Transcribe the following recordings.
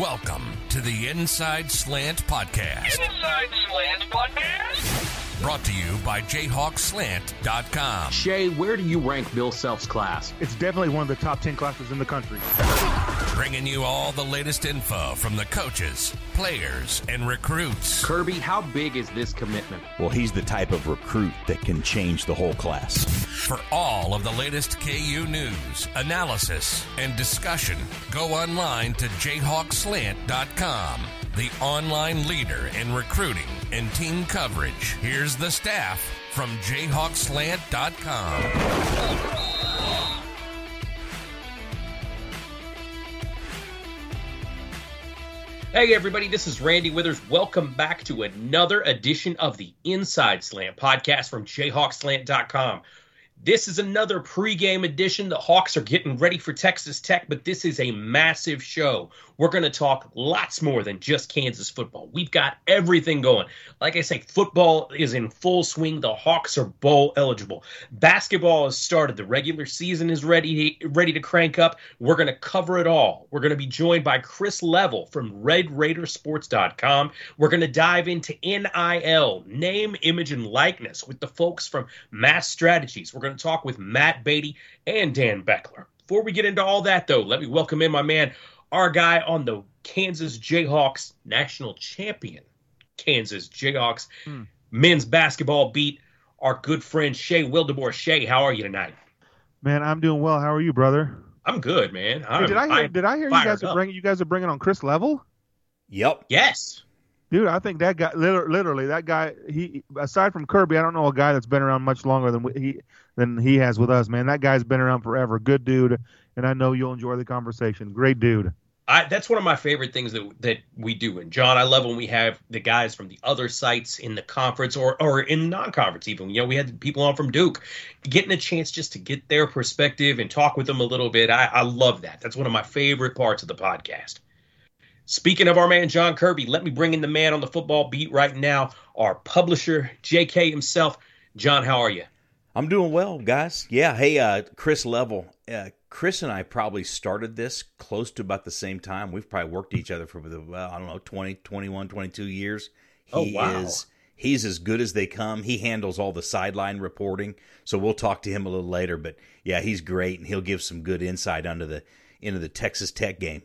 Welcome to the Inside Slant Podcast. Inside Slant Podcast. Brought to you by JayhawkSlant.com. Shay, where do you rank Bill Self's class? It's definitely one of the top 10 classes in the country. Bringing you all the latest info from the coaches, players, and recruits. Kirby, how big is this commitment? Well, he's the type of recruit that can change the whole class. For all of the latest KU news, analysis, and discussion, go online to JayhawkSlant.com, the online leader in recruiting and team coverage. Here's the staff from JayhawkSlant.com. Hey everybody, this is Randy Withers. Welcome back to another edition of the Inside Slant podcast from jayhawkslant.com. This is another pregame edition. The Hawks are getting ready for Texas Tech, but this is a massive show. We're going to talk lots more than just Kansas football. We've got everything going. Like I say, football is in full swing. The Hawks are bowl eligible. Basketball has started. The regular season is ready ready to crank up. We're going to cover it all. We're going to be joined by Chris Level from RedRaidersports.com. We're going to dive into NIL, name, image, and likeness with the folks from Mass Strategies. We're going to talk with Matt Beatty and Dan Beckler. Before we get into all that, though, let me welcome in my man, our guy on the Kansas Jayhawks national champion, Kansas Jayhawks hmm. men's basketball beat, our good friend Shay Wildeboer. Shay, how are you tonight? Man, I'm doing well. How are you, brother? I'm good, man. Hey, I'm, did I hear? I'm did I hear you fired guys are bringing you guys are bringing on Chris Level? Yep. Yes. Dude, I think that guy, liter- literally, that guy. He aside from Kirby, I don't know a guy that's been around much longer than he than he has with us. Man, that guy's been around forever. Good dude, and I know you'll enjoy the conversation. Great dude. I, that's one of my favorite things that that we do. And John, I love when we have the guys from the other sites in the conference or or in non-conference even. You know, we had people on from Duke, getting a chance just to get their perspective and talk with them a little bit. I, I love that. That's one of my favorite parts of the podcast. Speaking of our man John Kirby, let me bring in the man on the football beat right now, our publisher, JK himself. John, how are you? I'm doing well, guys. Yeah. Hey, uh, Chris Level. Uh, Chris and I probably started this close to about the same time. We've probably worked each other for, the well, I don't know, 20, 21, 22 years. Oh, he Oh, wow. is he's as good as they come. He handles all the sideline reporting. So we'll talk to him a little later. But yeah, he's great and he'll give some good insight under the into the Texas Tech game.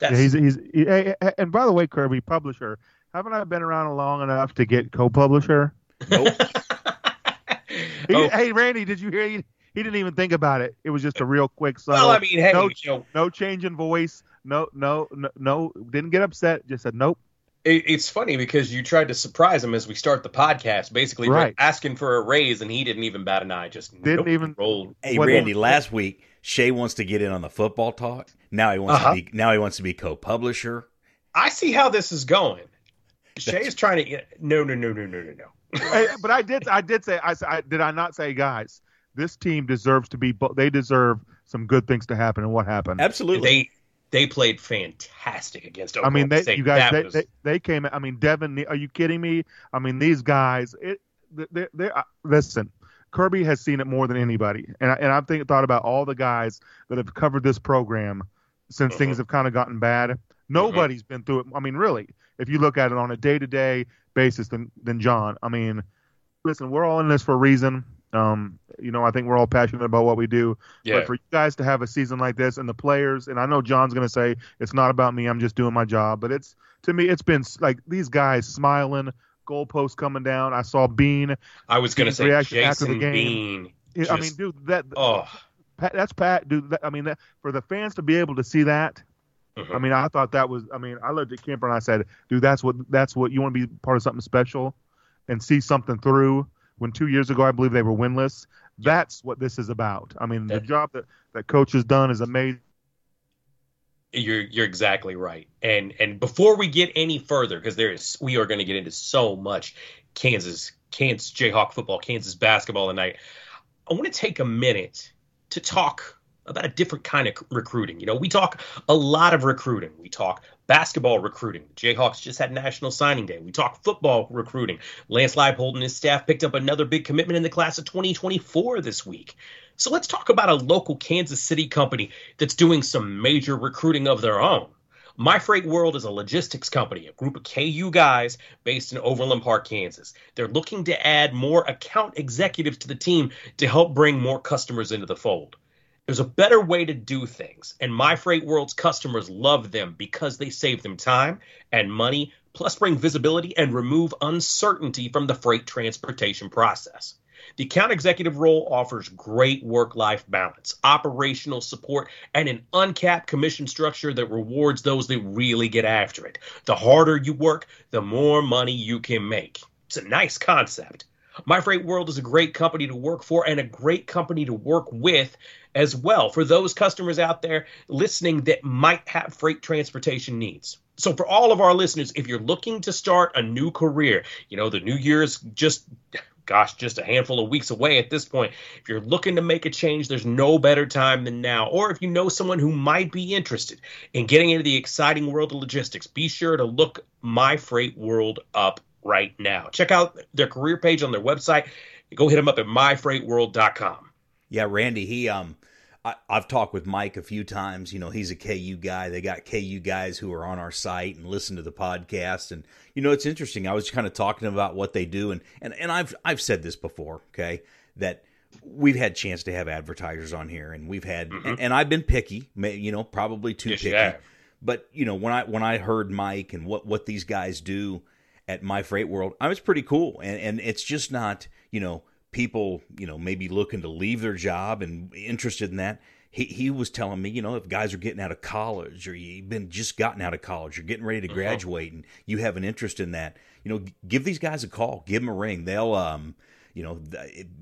That's Yeah, he's he's. he- hey, hey, and by the way, Kirby, publisher. Haven't I been around long enough to get co-publisher? Nope. He- Oh. Hey, Randy, did you hear? He, he didn't even think about it. It was just a real quick. So well, I mean, hey, no, you know, no change in voice. No, no, no, no. Didn't get upset. Just said nope. It, it's funny because you tried to surprise him as we start the podcast, basically Right. asking for a raise, and he didn't even bat an eye. Just Didn't nope, even- roll. Hey What- Randy, last week Shay wants to get in on the football talk. Now he wants Uh-huh. to be now he wants to be co-publisher. I see how this is going. Shay's trying to no, no, no, no, no, no, no. Hey, but I did. I did say. I did. I not say, guys? This team deserves to be. bo- They deserve some good things to happen. And what happened? Absolutely. They they played fantastic against I mean, they, State. you guys, they, was- they, they came. I mean, Devin, are you kidding me? I mean, these guys. It. They. They. uh, Listen, Kirby has seen it more than anybody, and I, and I've think, thought about all the guys that have covered this program since things have kind of gotten bad. Nobody's been through it. I mean, really, if you look at it on a day to day basis, than than John. I mean, listen, we're all in this for a reason. Um, you know, I think we're all passionate about what we do. yeah. But for you guys to have a season like this and the players, and I know John's going to say it's not about me, I'm just doing my job, but it's to me, it's been like these guys smiling, goalposts coming down. I saw Bean. I was going to say reaction after Jason the game. Bean. I mean, dude, that Oh, Pat, that's Pat, dude. That, I mean, that, for the fans to be able to see that, mhm. I mean, I thought that was. I mean, I looked at Kemper and I said, dude, that's what that's what you want to be part of something special, and see something through. When two years ago, I believe they were winless. That's what this is about. I mean, the job that that coach has done is amazing. You're you're exactly right. And and before we get any further, because there is we are going to get into so much Kansas Kansas Jayhawk football, Kansas basketball tonight. I want to take a minute to talk about a different kind of recruiting. You know, we talk a lot of recruiting. We talk basketball recruiting. The Jayhawks just had National Signing Day. We talk football recruiting. Lance Leipold and his staff picked up another big commitment in the class of 2024 this week. So let's talk about a local Kansas City company that's doing some major recruiting of their own. My Freight World is a logistics company, a group of KU guys based in Overland Park, Kansas. They're looking to add more account executives to the team to help bring more customers into the fold. There's a better way to do things, and My Freight World's customers love them because they save them time and money, plus bring visibility and remove uncertainty from the freight transportation process. The account executive role offers great work life balance, operational support, and an uncapped commission structure that rewards those that really get after it. The harder you work, the more money you can make. It's a nice concept. My Freight World is a great company to work for and a great company to work with as well for those customers out there listening that might have freight transportation needs. So, for all of our listeners, if you're looking to start a new career, you know, the new year is just gosh, just a handful of weeks away at this point. If you're looking to make a change, there's no better time than now. Or if you know someone who might be interested in getting into the exciting world of logistics, be sure to look My Freight World up right now. Check out their career page on their website. Go hit them up at myfreightworld.com. Yeah, Randy, he um I, have talked with Mike a few times. You know, he's a KU guy. They got KU guys who are on our site and listen to the podcast. And you know, it's interesting. I was kind of talking about what they do, and and and I've I've said this before. Okay, that we've had chance to have advertisers on here, and we've had, mm-hmm. and, and, I've been picky. You know, probably too yes, picky. But you know, when I when I heard Mike and what what these guys do at My Freight World, I was pretty cool. And and it's just not you know people, you know, maybe looking to leave their job and interested in that. He, he was telling me, you know, if guys are getting out of college or you've been just gotten out of college, you're getting ready to uh-huh. graduate and you have an interest in that, you know, give these guys a call, give them a ring. They'll, um, you know,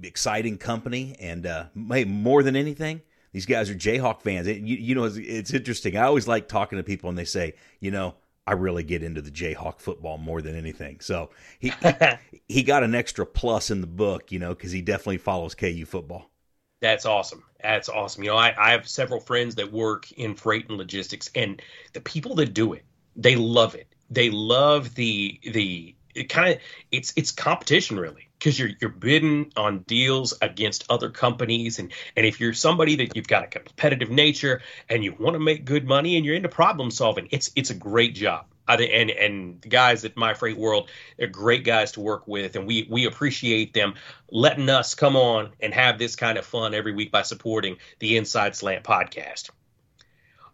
exciting company. And, uh, hey, more than anything, these guys are Jayhawk fans. It, you, you know, it's, it's interesting. I always like talking to people and they say, you know, I really get into the Jayhawk football more than anything. So he he got an extra plus in the book, you know, because he definitely follows KU football. That's awesome. That's awesome. You know, I, I have several friends that work in freight and logistics, and the people that do it, they love it. They love the the it kind of it's it's competition really because you're you're bidding on deals against other companies and and if you're somebody that you've got a competitive nature and you want to make good money and you're into problem solving it's it's a great job I and and the guys at My Freight World they're great guys to work with and we we appreciate them letting us come on and have this kind of fun every week by supporting the Inside Slant podcast.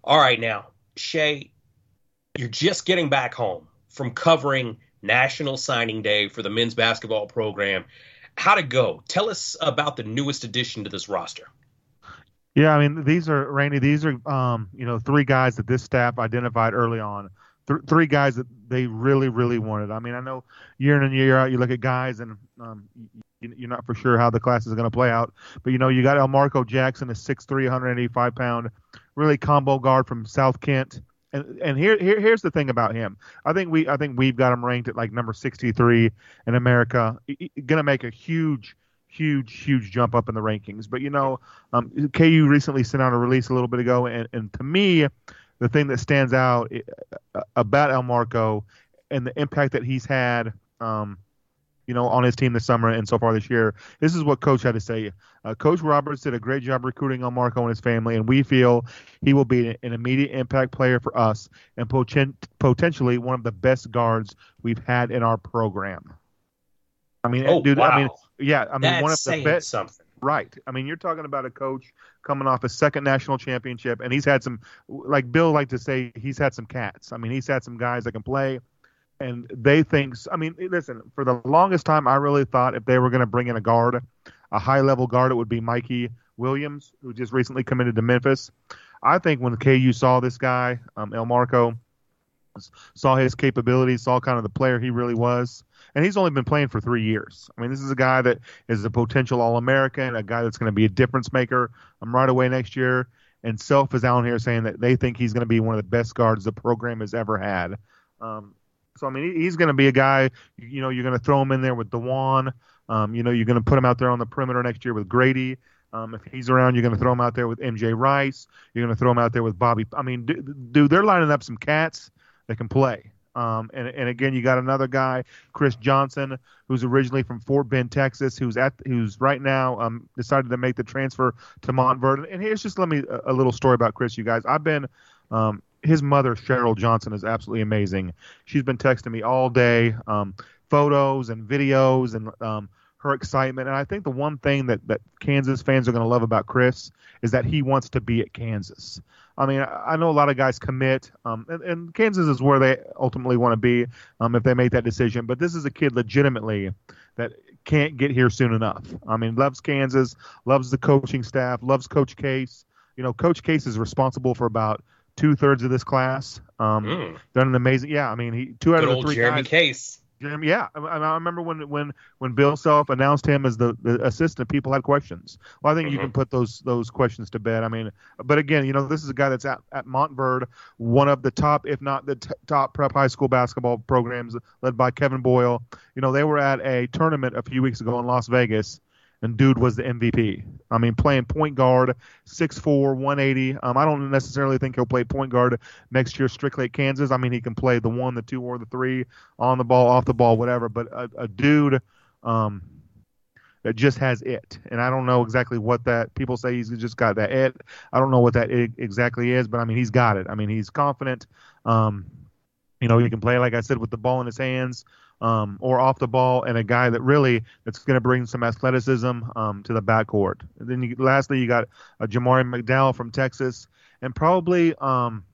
All right now, Shay, you're just getting back home from covering National Signing Day for the men's basketball program. How'd it go? Tell us about the newest addition to this roster. Yeah, I mean, these are Randy. These are um, you know three guys that this staff identified early on. Th- three guys that they really, really wanted. I mean, I know year in and year out, you look at guys and um, you're not for sure how the class is going to play out. But you know, you got Elmarko Jackson, a 6'3", 185 pound, really combo guard from South Kent. And, and here, here here's the thing about him. I think we I think we've got him ranked at like number 63 in America. Going to make a huge huge huge jump up in the rankings. But you know, um, KU recently sent out a release a little bit ago, and, and to me, the thing that stands out about Elmarko and the impact that he's had um, you know, on his team this summer and so far this year. This is what Coach had to say. Uh, Coach Roberts did a great job recruiting on Marco and his family, and we feel he will be an immediate impact player for us and poten- potentially one of the best guards we've had in our program. I mean, oh, dude, wow. I mean, yeah, I mean, That's one of the best. Something. Right. I mean, you're talking about a coach coming off a second national championship, and he's had some, like Bill liked to say, he's had some cats. I mean, he's had some guys that can play and they think. I mean, listen. For the longest time, I really thought if they were going to bring in a guard, a high level guard, it would be Mikey Williams, who just recently committed to Memphis. I think when KU saw this guy, um, Elmarko, saw his capabilities, saw kind of the player he really was, and he's only been playing for three years. I mean, this is a guy that is a potential All American, a guy that's going to be a difference maker um, right away next year. And Self is out here saying that they think he's going to be one of the best guards the program has ever had. Um, so I mean, he's going to be a guy. You know, you're going to throw him in there with Dajuan. Um, you know, you're going to put him out there on the perimeter next year with Grady. Um, if he's around, you're going to throw him out there with MJ Rice. You're going to throw him out there with Bobby. I mean, dude, they're lining up some cats that can play. Um, and, and again, you got another guy, Chris Johnson, who's originally from Fort Bend, Texas, who's at who's right now um, decided to make the transfer to Montverde. And here's just let me a, a little story about Chris, you guys. I've been um, his mother Cheryl Johnson is absolutely amazing. She's been texting me all day, um, photos and videos and um, her excitement. And I think the one thing that that Kansas fans are going to love about Chris is that he wants to be at Kansas. I mean, I, know a lot of guys commit, um, and, and Kansas is where they ultimately want to be um, if they make that decision. But this is a kid legitimately that can't get here soon enough. I mean, loves Kansas, loves the coaching staff, loves Coach Case. You know, Coach Case is responsible for about two thirds of this class. Um, Mm. Done an amazing. Yeah, I mean, he two out Good of the three Jeremy guys. Case. Jeremy, yeah, I, I remember when when when Bill Self announced him as the, the assistant, people had questions. Well, I think you Mhm. can put those those questions to bed. I mean, but again, you know, this is a guy that's at, at Montverde, one of the top, if not the t- top prep high school basketball programs, led by Kevin Boyle. You know, they were at a tournament a few weeks ago in Las Vegas, and dude was the MVP. I mean, playing point guard, 6'4", 180. Um, I don't necessarily think he'll play point guard next year strictly at Kansas. I mean, he can play the one, the two, or the three on the ball, off the ball, whatever. But a, a dude um, that just has it, and I don't know exactly what that. People say he's just got that it. I don't know what that it exactly is, but I mean, he's got it. I mean, he's confident. Um, you know, he can play like I said with the ball in his hands. Um, or off the ball, and a guy that really that's going to bring some athleticism um, to the backcourt. And then you, lastly, you got uh, Jamari McDowell from Texas, and probably um,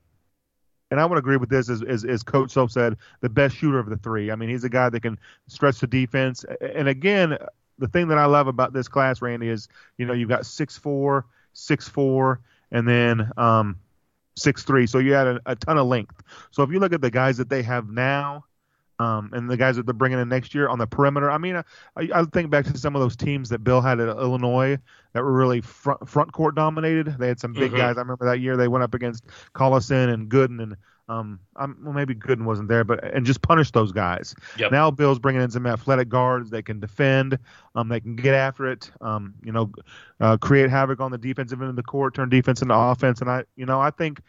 and I would agree with this as, as, as Coach Self said, the best shooter of the three. I mean, he's a guy that can stretch the defense. And again, the thing that I love about this class, Randy, is you know you've got six four, six four, and then um, six three. So you had a, a ton of length. So if you look at the guys that they have now. Um, and the guys that they're bringing in next year on the perimeter. I mean, I, I think back to some of those teams that Bill had at Illinois that were really front front court dominated. They had some big Mhm. guys. I remember that year they went up against Collison and Gooden and um, um, well maybe Gooden wasn't there, but and just punished those guys. Yep. Now Bill's bringing in some athletic guards. They can defend. Um, they can get after it. Um, you know, uh, create havoc on the defensive end of the court, turn defense into offense. And I, you know, I think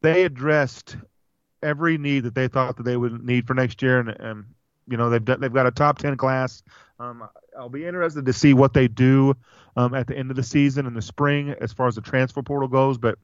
they addressed every need that they thought that they would need for next year, and, and you know they've they've got a top ten class. Um, I'll be interested to see what they do um, at the end of the season in the spring as far as the transfer portal goes. But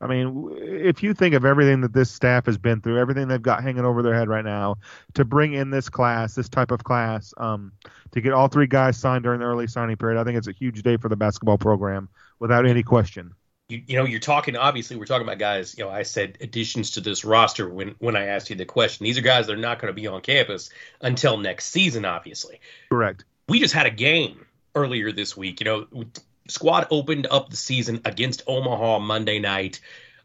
I mean, if you think of everything that this staff has been through, everything they've got hanging over their head right now, to bring in this class, this type of class, um, to get all three guys signed during the early signing period, I think it's a huge day for the basketball program, without any question. You, you know, you're talking. Obviously, we're talking about guys. You know, I said additions to this roster when when I asked you the question. These are guys that are not going to be on campus until next season. Obviously, Correct. we just had a game earlier this week. You know, squad opened up the season against Omaha Monday night.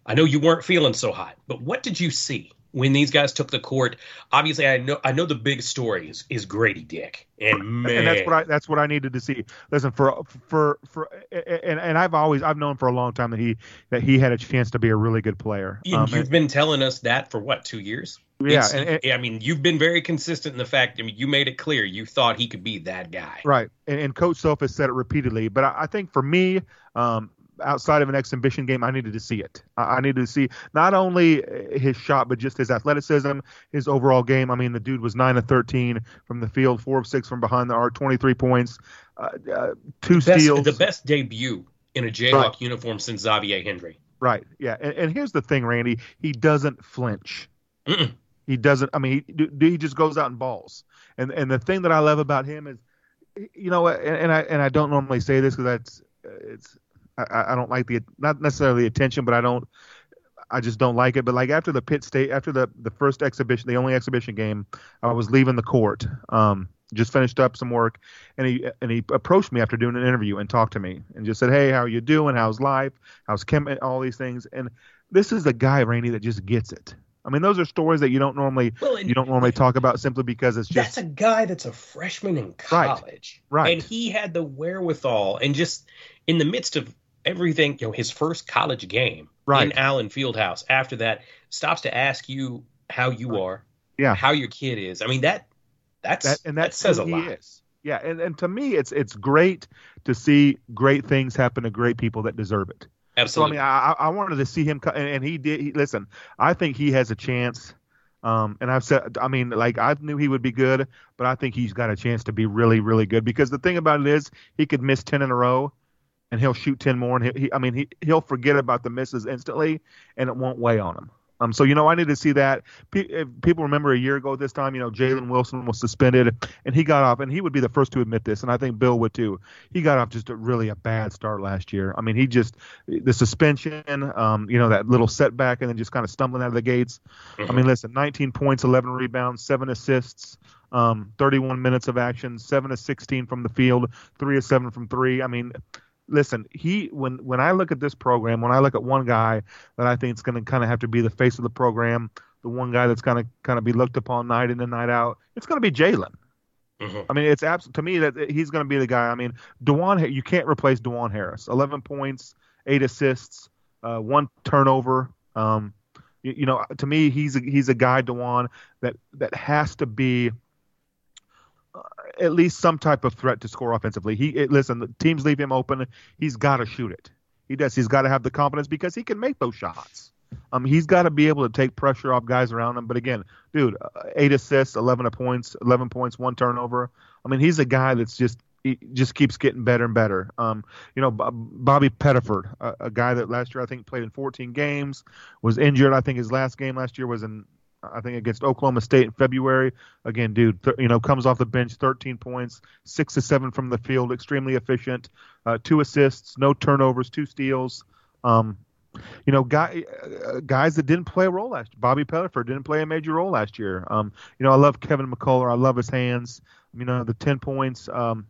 I know you weren't feeling so hot, but what did you see when these guys took the court? Obviously, I know I know the big story is, is Grady Dick, and man, and that's what I that's what I needed to see. Listen for for for and and I've always I've known for a long time that he that he had a chance to be a really good player. Um, you've and- been telling us that for what two years? yeah, and, and- I mean, you've been very consistent in the fact. I mean, you made it clear you thought he could be that guy. right. And, and Coach Self has said it repeatedly, but I, I think for me, um, outside of an exhibition game, I needed to see it. I, I needed to see not only his shot, but just his athleticism, his overall game. I mean, the dude was nine of thirteen from the field, four of six from behind the arc, twenty three points, uh, uh, two Best, steals. the best debut in a Jayhawk Right. uniform since Xavier Henry. Right. Yeah. And, and here's the thing, Randy. He doesn't flinch. Mm-mm. He doesn't. I mean, he, he just goes out and balls. And and the thing that I love about him is, you know, and, and I and I don't normally say this because that's it's I, I don't like the not necessarily the attention, but I don't. I just don't like it. But like after the Pitt State, after the the first exhibition, the only exhibition game, I was leaving the court. Um, just finished up some work, and he and he approached me after doing an interview and talked to me and just said, "Hey, how are you doing? How's life? How's Kim? All these things." And this is a guy, Randy, that just gets it. I mean, those are stories that you don't normally Well, and you don't normally talk about simply because it's just that's a guy that's a freshman in college, Right. college, Right. And he had the wherewithal, and just in the midst of everything, you know, his first college game Right. in Allen Fieldhouse. After that, stops to ask you how you are, Yeah. how your kid is. I mean that that's that, and that says a lot. is. Yeah, and, and to me, it's it's great to see great things happen to great people that deserve it. So I mean, I, I wanted to see him, and, and he did. He, listen, I think he has a chance. Um, and I've said, I mean, like I knew he would be good, but I think he's got a chance to be really, really good because the thing about it is he could miss ten in a row, and he'll shoot ten more, and he, he I mean, he he'll forget about the misses instantly, and it won't weigh on him. Um, so you know, I need to see that. Pe- people remember a year ago this time, you know, Jalen Wilson was suspended, and he got off, and he would be the first to admit this, and I think Bill would too. He got off just a really a bad start last year. I mean, he just the suspension, um, you know, that little setback, and then just kind of stumbling out of the gates. Mm-hmm. I mean, listen, 19 points, 11 rebounds, seven assists. Um, 31 minutes of action, seven of 16 from the field, three of seven from three. I mean, listen, he when when I look at this program, when I look at one guy that I think is going to kind of have to be the face of the program, the one guy that's going to kind of be looked upon night in and night out, it's going to be Jalen. Mm-hmm. I mean, it's absolute to me that he's going to be the guy. I mean, Dajuan, you can't replace Dajuan Harris. 11 points, eight assists, uh, one turnover. Um, you, you, know, to me, he's a, he's a guy, Dajuan, that that has to be at least some type of threat to score offensively. He it, listen, the teams leave him open. He's got to shoot it. He does. He's got to have the confidence because he can make those shots. Um, he's got to be able to take pressure off guys around him. But again, dude, uh, eight assists, eleven points, eleven points, one turnover. I mean, he's a guy that's just he just keeps getting better and better. Um, you know, Bobby Pettiford, a, a, guy that last year I think played in 14 games, was injured. I think his last game last year was in I think against Oklahoma State in February. Again, dude, th- you know, comes off the bench, 13 points, six to seven from the field, extremely efficient, uh, two assists, no turnovers, two steals. Um, you know, guy, uh, guys that didn't play a role last year. Bobby Pettiford didn't play a major role last year. Um, you know, I love Kevin McCullar. I love his hands. You know, the 10 points. Um,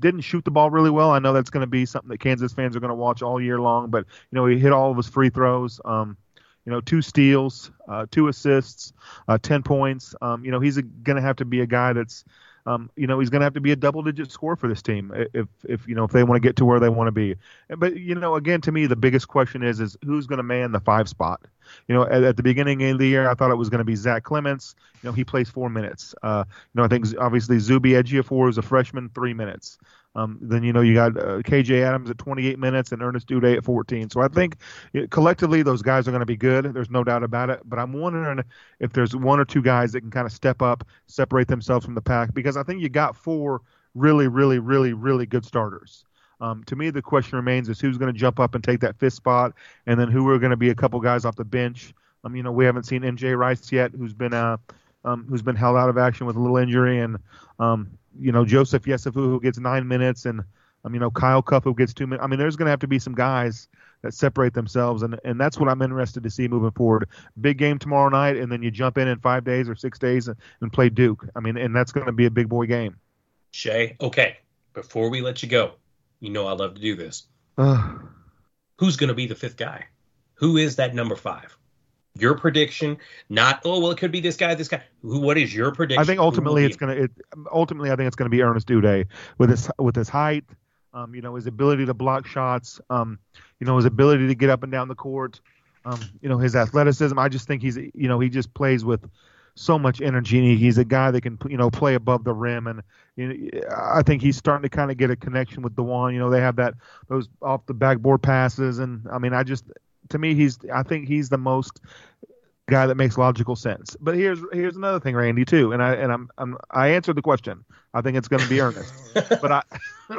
didn't shoot the ball really well. I know that's going to be something that Kansas fans are going to watch all year long, but, you know, he hit all of his free throws. Um, you know, two steals, uh, two assists, uh, ten points. Um, you know, he's going to have to be a guy that's, um, you know, he's going to have to be a double-digit score for this team if, if you know, if they want to get to where they want to be. But you know, again, to me, the biggest question is, is who's going to man the five spot? You know, at, at, the beginning of the year, I thought it was going to be Zach Clemence. You know, he plays four minutes. Uh, you know, I think obviously Zuby Ejiofor is a freshman, three minutes. Um, then you know you got uh, KJ Adams at 28 minutes and Ernest Udeh at 14. So I think you know, collectively those guys are going to be good. There's no doubt about it. But I'm wondering if there's one or two guys that can kind of step up, separate themselves from the pack because I think you got four really, really, really, really good starters. Um, to me, the question remains is who's going to jump up and take that fifth spot, and then who are going to be a couple guys off the bench. Um, you know, we haven't seen MJ Rice yet, who's been uh, um, who's been held out of action with a little injury, and um, you know Joseph Yesufu who gets nine minutes, and um, you know Kyle Cuffe who gets two minutes. I mean, there's going to have to be some guys that separate themselves, and and that's what I'm interested to see moving forward. Big game tomorrow night, and then you jump in in five days or six days and, and play Duke. I mean, and that's going to be a big boy game. Shay, okay. Before we let you go, you know I love to do this. Who's going to be the fifth guy? Who is that number five? Your prediction, not oh well, it could be this guy, this guy. Who? What is your prediction? I think ultimately it's gonna. Ultimately, I think it's gonna be Ernest Udeh with his with his height, um, you know, his ability to block shots, um, you know, his ability to get up and down the court, um, you know, his athleticism. I just think he's, you know, he just plays with so much energy. He's a guy that can, you know, play above the rim, and you know, I think he's starting to kind of get a connection with Dajuan. You know, they have that those off the backboard passes, and I mean, I just to me, he's I think he's the most guy that makes logical sense. But here's here's another thing, Randy, too, and I and I'm, I'm I answered the question. I think it's going to be Ernest, but I.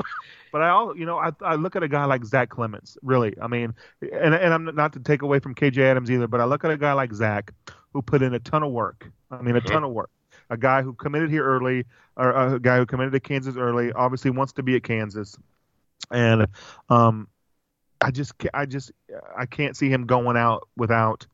But I all you know I I look at a guy like Zach Clemence really I mean and and I'm not to take away from KJ Adams either but I look at a guy like Zach who put in a ton of work I mean a mm-hmm. ton of work a guy who committed here early or a guy who committed to Kansas early obviously wants to be at Kansas and um I just I just I can't see him going out without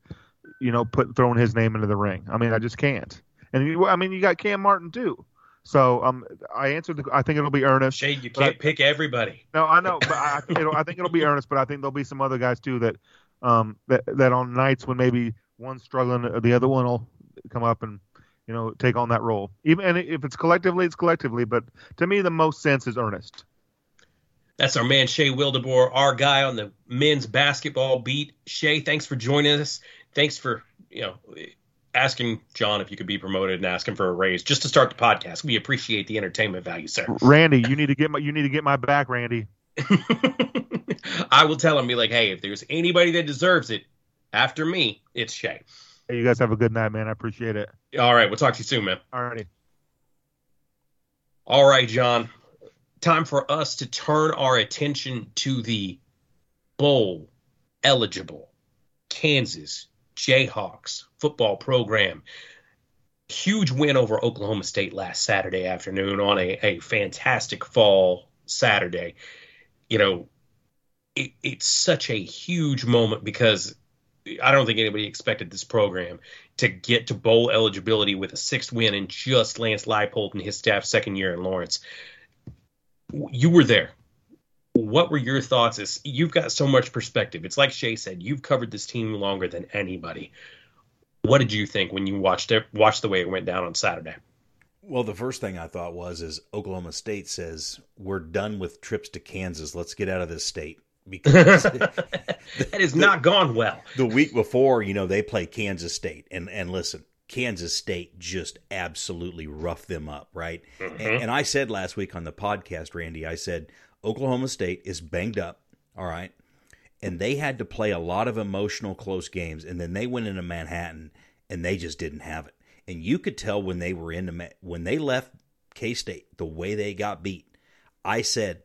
you know put throwing his name into the ring. I mean I just can't. And you, I mean you got Cam Martin too. So um, I answered. The, I think it'll be Ernest. Shade, you can't I, pick everybody. No, I know, but I, I think it'll be Ernest. But I think there'll be some other guys too that um that that on nights when maybe one's struggling, the other one will come up and you know take on that role. Even and if it's collectively, it's collectively. But to me, the most sense is Ernest. That's our man Shay Wildeboer, our guy on the men's basketball beat. Shay, thanks for joining us. Thanks for you know asking John if you could be promoted and asking for a raise just to start the podcast. We appreciate the entertainment value, sir. Randy, you need to get my you need to get my back, Randy. I will tell him, be like, hey, if there's anybody that deserves it after me, it's Shay. Hey, you guys have a good night, man. I appreciate it. All right, we'll talk to you soon, man. All righty. All right, John time for us to turn our attention to the bowl eligible Kansas Jayhawks football program. Huge win over Oklahoma State last Saturday afternoon on a, a fantastic fall Saturday. You know, it, it's such a huge moment because I don't think anybody expected this program to get to bowl eligibility with a sixth win in just Lance Leipold and his staff second year in Lawrence. You were there. What were your thoughts? As you've got so much perspective. It's like Shay said, you've covered this team longer than anybody. What did you think when you watched it, watched the way it went down on Saturday? Well, the first thing I thought was is Oklahoma State says we're done with trips to Kansas. Let's get out of this state because that has not gone well. The week before, you know, they play Kansas State, and and listen, Kansas State just absolutely roughed them up, right? Mm-hmm. And, and I said last week on the podcast, Randy, I said Oklahoma State is banged up, all right, and they had to play a lot of emotional close games, and then they went into Manhattan and they just didn't have it, and you could tell when they were into when they left K State the way they got beat. I said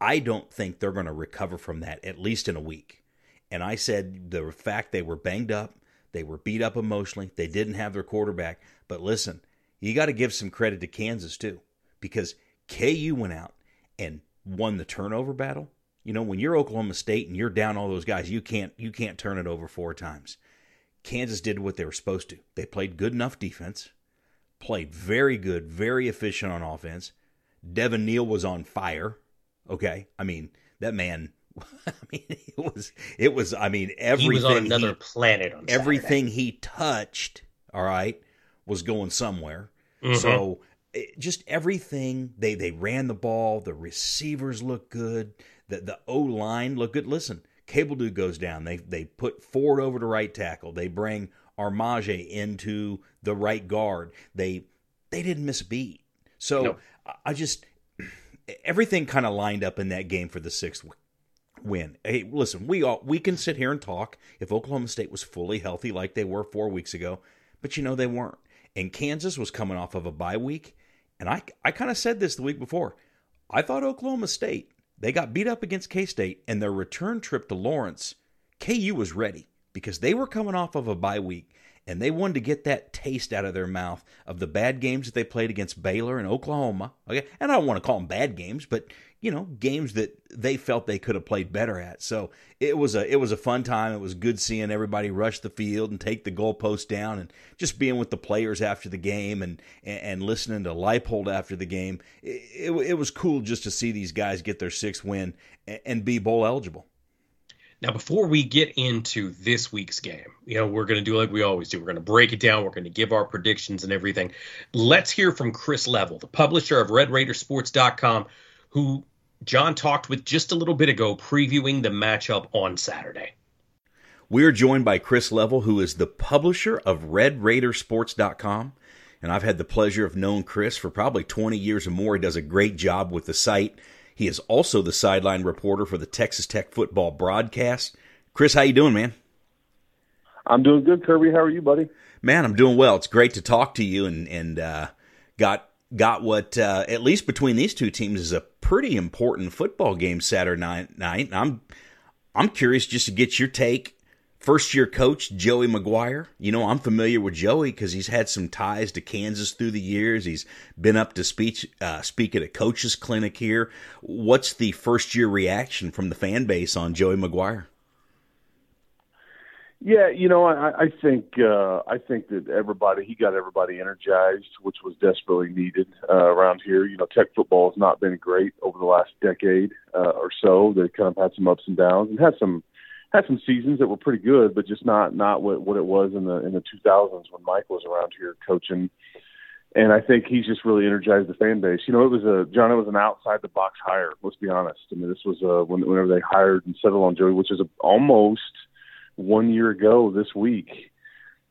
I don't think they're going to recover from that, at least in a week. And I said the fact they were banged up, they were beat up emotionally, they didn't have their quarterback. But listen, you got to give some credit to Kansas too, because KU went out and won the turnover battle. You know, when you're Oklahoma State and you're down all those guys, you can't you can't turn it over four times. Kansas did what they were supposed to. They played good enough defense, played very good, very efficient on offense. Devin Neal was on fire. Okay, I mean that man. I mean, it was it was. I mean, everything. He was on another he, planet. On everything he touched, all right, was going somewhere. Mm-hmm. So it, just everything they they ran the ball. The receivers look good. The the O line look good. Listen, Cabeldue goes down. They they put Ford over to right tackle. They bring Armaj into the right guard. They they didn't miss a beat. So. I just everything kind of lined up in that game for the sixth win. Hey, listen, we all we can sit here and talk if Oklahoma State was fully healthy like they were four weeks ago, but you know they weren't. And Kansas was coming off of a bye week, and I I kind of said this the week before. I thought Oklahoma State they got beat up against K State, and their return trip to Lawrence, KU was ready because they were coming off of a bye week and they wanted to get that taste out of their mouth of the bad games that they played against Baylor and Oklahoma. Okay, and I don't want to call them bad games, but you know, games that they felt they could have played better at. So it was a it was a fun time. It was good seeing everybody rush the field and take the goalpost down, and just being with the players after the game and and, listening to Leipold after the game. It, it, it was cool just to see these guys get their sixth win and, and be bowl eligible. Now, before we get into this week's game, you know, we're going to do like we always do. We're going to break it down. We're going to give our predictions and everything. Let's hear from Chris Level, the publisher of RedRaidersports.com, who John talked with just a little bit ago, previewing the matchup on Saturday. We are joined by Chris Level, who is the publisher of RedRaidersports.com. And I've had the pleasure of knowing Chris for probably 20 years or more. He does a great job with the site he is also the sideline reporter for the Texas Tech football broadcast. Chris, how you doing, man? I'm doing good, Kirby. How are you, buddy? Man, I'm doing well. It's great to talk to you, and and uh, got got what uh, at least between these two teams is a pretty important football game Saturday night. I'm I'm curious just to get your take First year coach, Joey McGuire. You know, I'm familiar with Joey because he's had some ties to Kansas through the years. He's been up to speech, uh, speak at a coach's clinic here. What's the first year reaction from the fan base on Joey McGuire? Yeah, you know, I, I think uh, I think that everybody he got everybody energized, which was desperately needed uh, around here. You know, Tech football has not been great over the last decade uh, or so. They kind of had some ups and downs and had some had some seasons that were pretty good, but just not not what what it was in the in the 2000s when Mike was around here coaching. And I think he's just really energized the fan base. You know, it was a John. It was an outside the box hire. Let's be honest. I mean, this was a when, whenever they hired and settled on Joey, which is a, almost one year ago this week.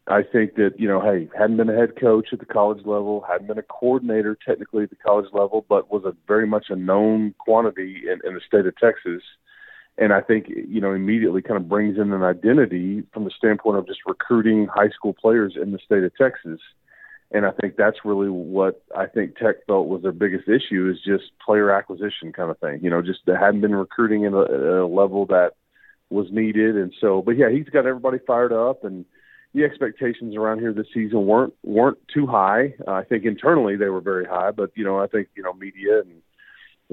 I think that you know, hey, hadn't been a head coach at the college level, hadn't been a coordinator technically at the college level, but was a very much a known quantity in, in the state of Texas and I think you know immediately kind of brings in an identity from the standpoint of just recruiting high school players in the state of Texas. And I think that's really what I think Tech felt was their biggest issue is just player acquisition kind of thing. You know, just they hadn't been recruiting a, at a level that was needed, and so. But yeah, he's got everybody fired up, and the expectations around here this season weren't weren't too high. Uh, I think internally they were very high, but you know I think you know media and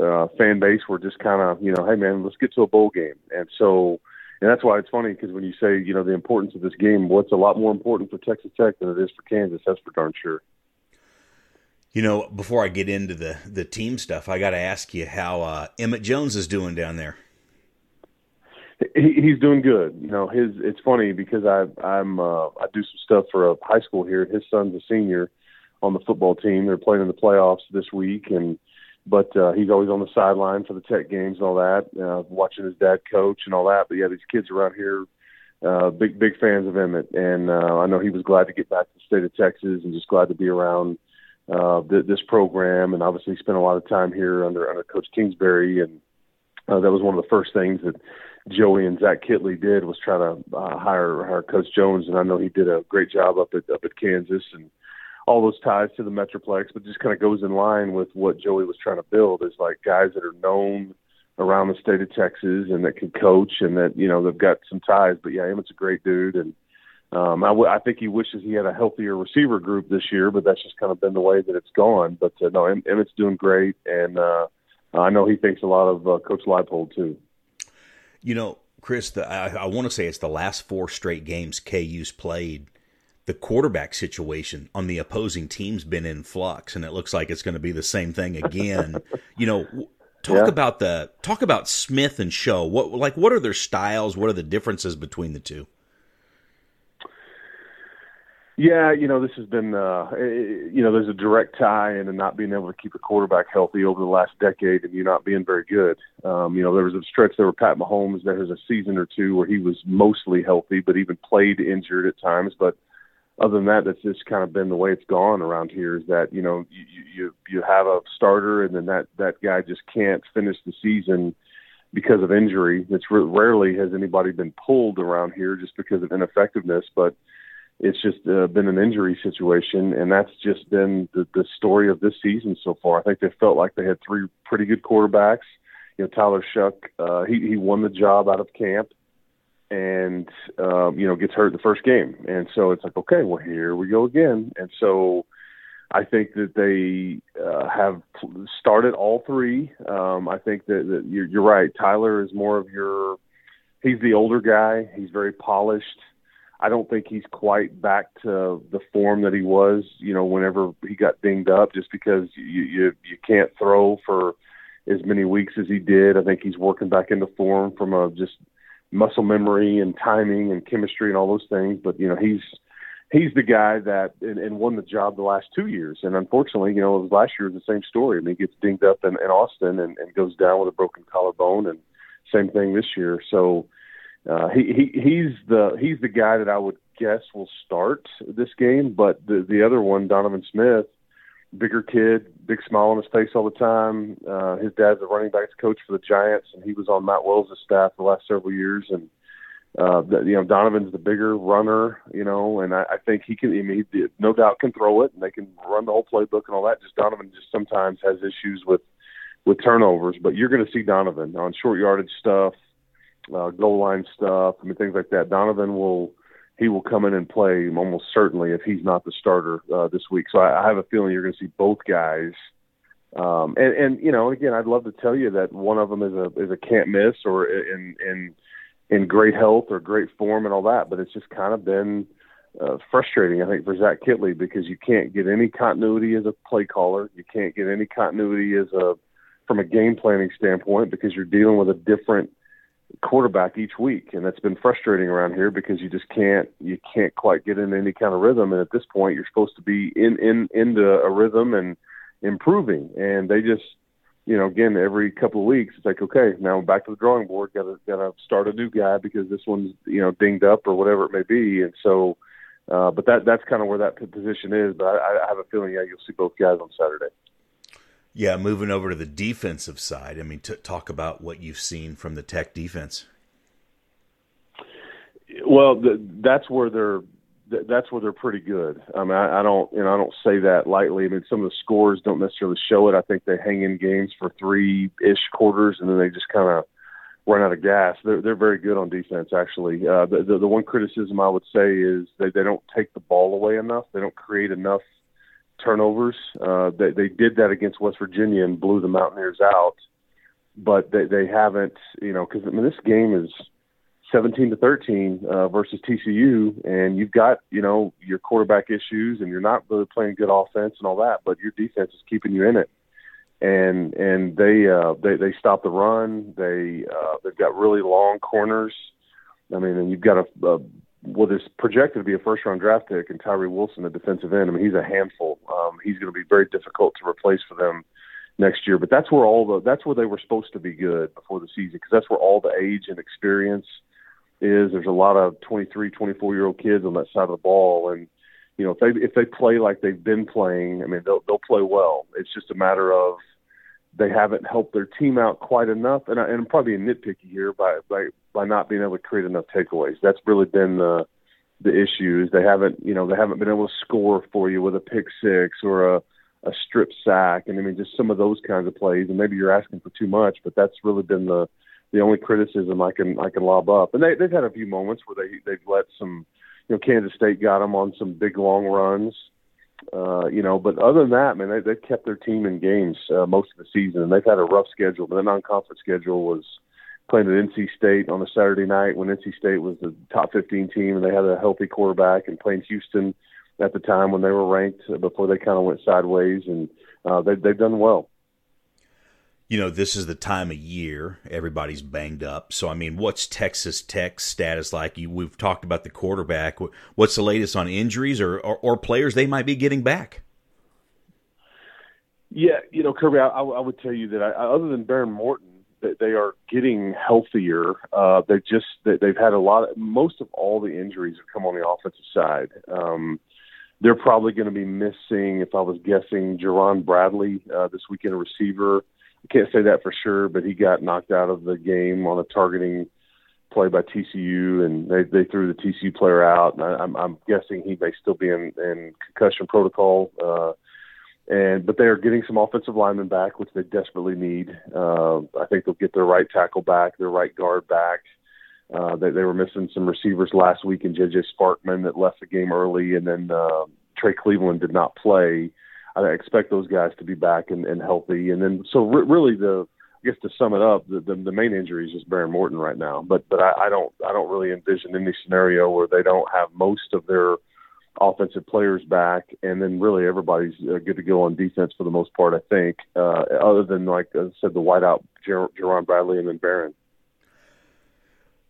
uh, fan base were just kind of you know hey man let's get to a bowl game, and so and that's why it's funny because when you say you know the importance of this game, what's a lot more important for Texas Tech than it is for Kansas? That's for darn sure. You know, before I get into the the team stuff, I got to ask you how uh, Emmett Jones is doing down there he, he's doing good. You know, his it's funny because I I'm uh, I do some stuff for a high school here. His son's a senior on the football team. They're playing in the playoffs this week, and but uh, he's always on the sideline for the Tech games and all that, uh, watching his dad coach and all that. But yeah, these kids around here, uh, big big fans of Emmett, and uh, I know he was glad to get back to the state of Texas and just glad to be around uh, th- this program, and obviously spent a lot of time here under under Coach Kingsbury, and uh, that was one of the first things that Joey and Zach Kittley did was try to uh, hire hire Coach Jones, and I know he did a great job up at up at Kansas and all those ties to the Metroplex, but just kind of goes in line with what Joey was trying to build is like guys that are known around the state of Texas and that can coach and that you know they've got some ties. But yeah, Emmett's a great dude, and um, I, w- I think he wishes he had a healthier receiver group this year, but that's just kind of been the way that it's gone. But uh, no, Emmett's doing great, and uh, I know he thinks a lot of uh, Coach Leipold too. You know, Chris, the, I, I want to say it's the last four straight games KU's played. The quarterback situation on the opposing team's been in flux, and it looks like it's going to be the same thing again. you know, talk yeah. about the talk about Smith and Shough. What like what are their styles? What are the differences between the two? Yeah, you know, this has been, uh, you know, there's a direct tie into not being able to keep a quarterback healthy over the last decade and you not being very good. Um, you know, there was a stretch there with Pat Mahomes. There was a season or two where he was mostly healthy, but even played injured at times. But other than that, that's just kind of been the way it's gone around here. Is that you know you you you have a starter and then that that guy just can't finish the season because of injury. It's rarely has anybody been pulled around here just because of ineffectiveness, but it's just uh, been an injury situation, and that's just been the, the story of this season so far. I think they felt like they had three pretty good quarterbacks. You know, Tyler Shough, uh, he he won the job out of camp, and um, you know gets hurt the first game, and so it's like, okay, well here we go again, and so. I think that they uh, have started all three. Um, I think that, that you're, you're right. Tyler is more of your. He's the older guy. He's very polished. I don't think he's quite back to the form that he was, you know, whenever he got dinged up, just because you you, you can't throw for as many weeks as he did. I think he's working back into form from a just muscle memory and timing and chemistry and all those things. But you know, he's he's the guy that and, and won the job the last two years. And unfortunately, you know, last year was the same story. I mean, he gets dinged up in, in Austin and, and goes down with a broken collarbone, and same thing this year. So uh, he, he he's the he's the guy that I would guess will start this game. But the the other one, Donovan Smith, bigger kid, big smile on his face all the time. Uh, his dad's a running backs coach for the Giants, and he was on Matt Wells' staff the last several years. And uh, the, you know, Donovan's the bigger runner, you know, and I, I think he can. I mean, he no doubt can throw it, and they can run the whole playbook and all that. Just Donovan just sometimes has issues with with turnovers, but you're going to see Donovan on short yardage stuff uh, goal line stuff. I mean, things like that. Donovan will he will come in and play almost certainly if he's not the starter uh, this week. So I, I have a feeling you're going to see both guys. Um, and, and you know, again, I'd love to tell you that one of them is a is a can't miss or in in in great health or great form and all that, but it's just kind of been uh, frustrating, I think, for Zach Kittley because you can't get any continuity as a play caller. You can't get any continuity as a from a game planning standpoint because you're dealing with a different quarterback each week, and that's been frustrating around here because you just can't you can't quite get in any kind of rhythm. And at this point, you're supposed to be in in into a rhythm and improving, and they just you know again every couple of weeks it's like okay now I'm back to the drawing board got to got to start a new guy because this one's you know dinged up or whatever it may be, and so. Uh, but that that's kind of where that position is. But I, I have a feeling, yeah, you'll see both guys on Saturday. Yeah, moving over to the defensive side. I mean, t- talk about what you've seen from the Tech defense. Well, the, that's where they're that's where they're pretty good. I mean, I, I don't you know I don't say that lightly. I mean, some of the scores don't necessarily show it. I think they hang in games for three ish quarters, and then they just kind of run out of gas. They're they're very good on defense. Actually, uh, the, the the one criticism I would say is they they don't take the ball away enough. They don't create enough turnovers. Uh, they they did that against West Virginia and blew the Mountaineers out, but they they haven't. You know, because I mean this game is 17 to 13 uh, versus TCU, and you've got you know your quarterback issues, and you're not really playing good offense and all that, but your defense is keeping you in it. And and they uh, they they stop the run. They uh, they've got really long corners. I mean, and you've got a, a what is projected to be a first round draft pick, and Tyree Wilson, a defensive end. I mean, he's a handful. Um, he's going to be very difficult to replace for them next year. But that's where all the that's where they were supposed to be good before the season because that's where all the age and experience is there's a lot of 23, 24 year old kids on that side of the ball, and you know if they if they play like they've been playing, I mean they'll they'll play well. It's just a matter of they haven't helped their team out quite enough, and, I, and I'm probably nitpicky here by by by not being able to create enough takeaways. That's really been the the issues. They haven't you know they haven't been able to score for you with a pick six or a a strip sack, and I mean just some of those kinds of plays. And maybe you're asking for too much, but that's really been the the only criticism I can I can lob up. And they they've had a few moments where they they've let some, you know, Kansas State got them on some big long runs, uh, you know. But other than that, man, they they've kept their team in games uh, most of the season. And they've had a rough schedule, but the non-conference schedule was playing at NC State on a Saturday night when NC State was the top 15 team and they had a healthy quarterback, and playing Houston at the time when they were ranked before they kind of went sideways, and uh, they they've done well you know, this is the time of year everybody's banged up. So, I mean, what's Texas Tech's status like? You, we've talked about the quarterback. What's the latest on injuries or, or, or players they might be getting back? Yeah, you know, Kirby, I, I would tell you that I, other than Behren Morton, that they are getting healthier. Uh, they just they, they've had a lot. Of, most of all the injuries have come on the offensive side. Um, they're probably going to be missing, if I was guessing, Jerand Bradley uh, this weekend, a receiver. Can't say that for sure, but he got knocked out of the game on a targeting play by TCU, and they they threw the TCU player out. And I, I'm I'm guessing he may still be in, in concussion protocol. Uh, and but they are getting some offensive linemen back, which they desperately need. Uh, I think they'll get their right tackle back, their right guard back. Uh, they, they were missing some receivers last week, and JJ Sparkman that left the game early, and then uh, Trey Cleveland did not play. I expect those guys to be back and, and healthy. And then, so re- really, the I guess to sum it up, the, the, the main injury is just Behren Morton right now. But but I, I don't I don't really envision any scenario where they don't have most of their offensive players back, and then really everybody's uh, good to go on defense for the most part. I think, uh, other than like I said, the whiteout Jer- Jerand Bradley and then Behren.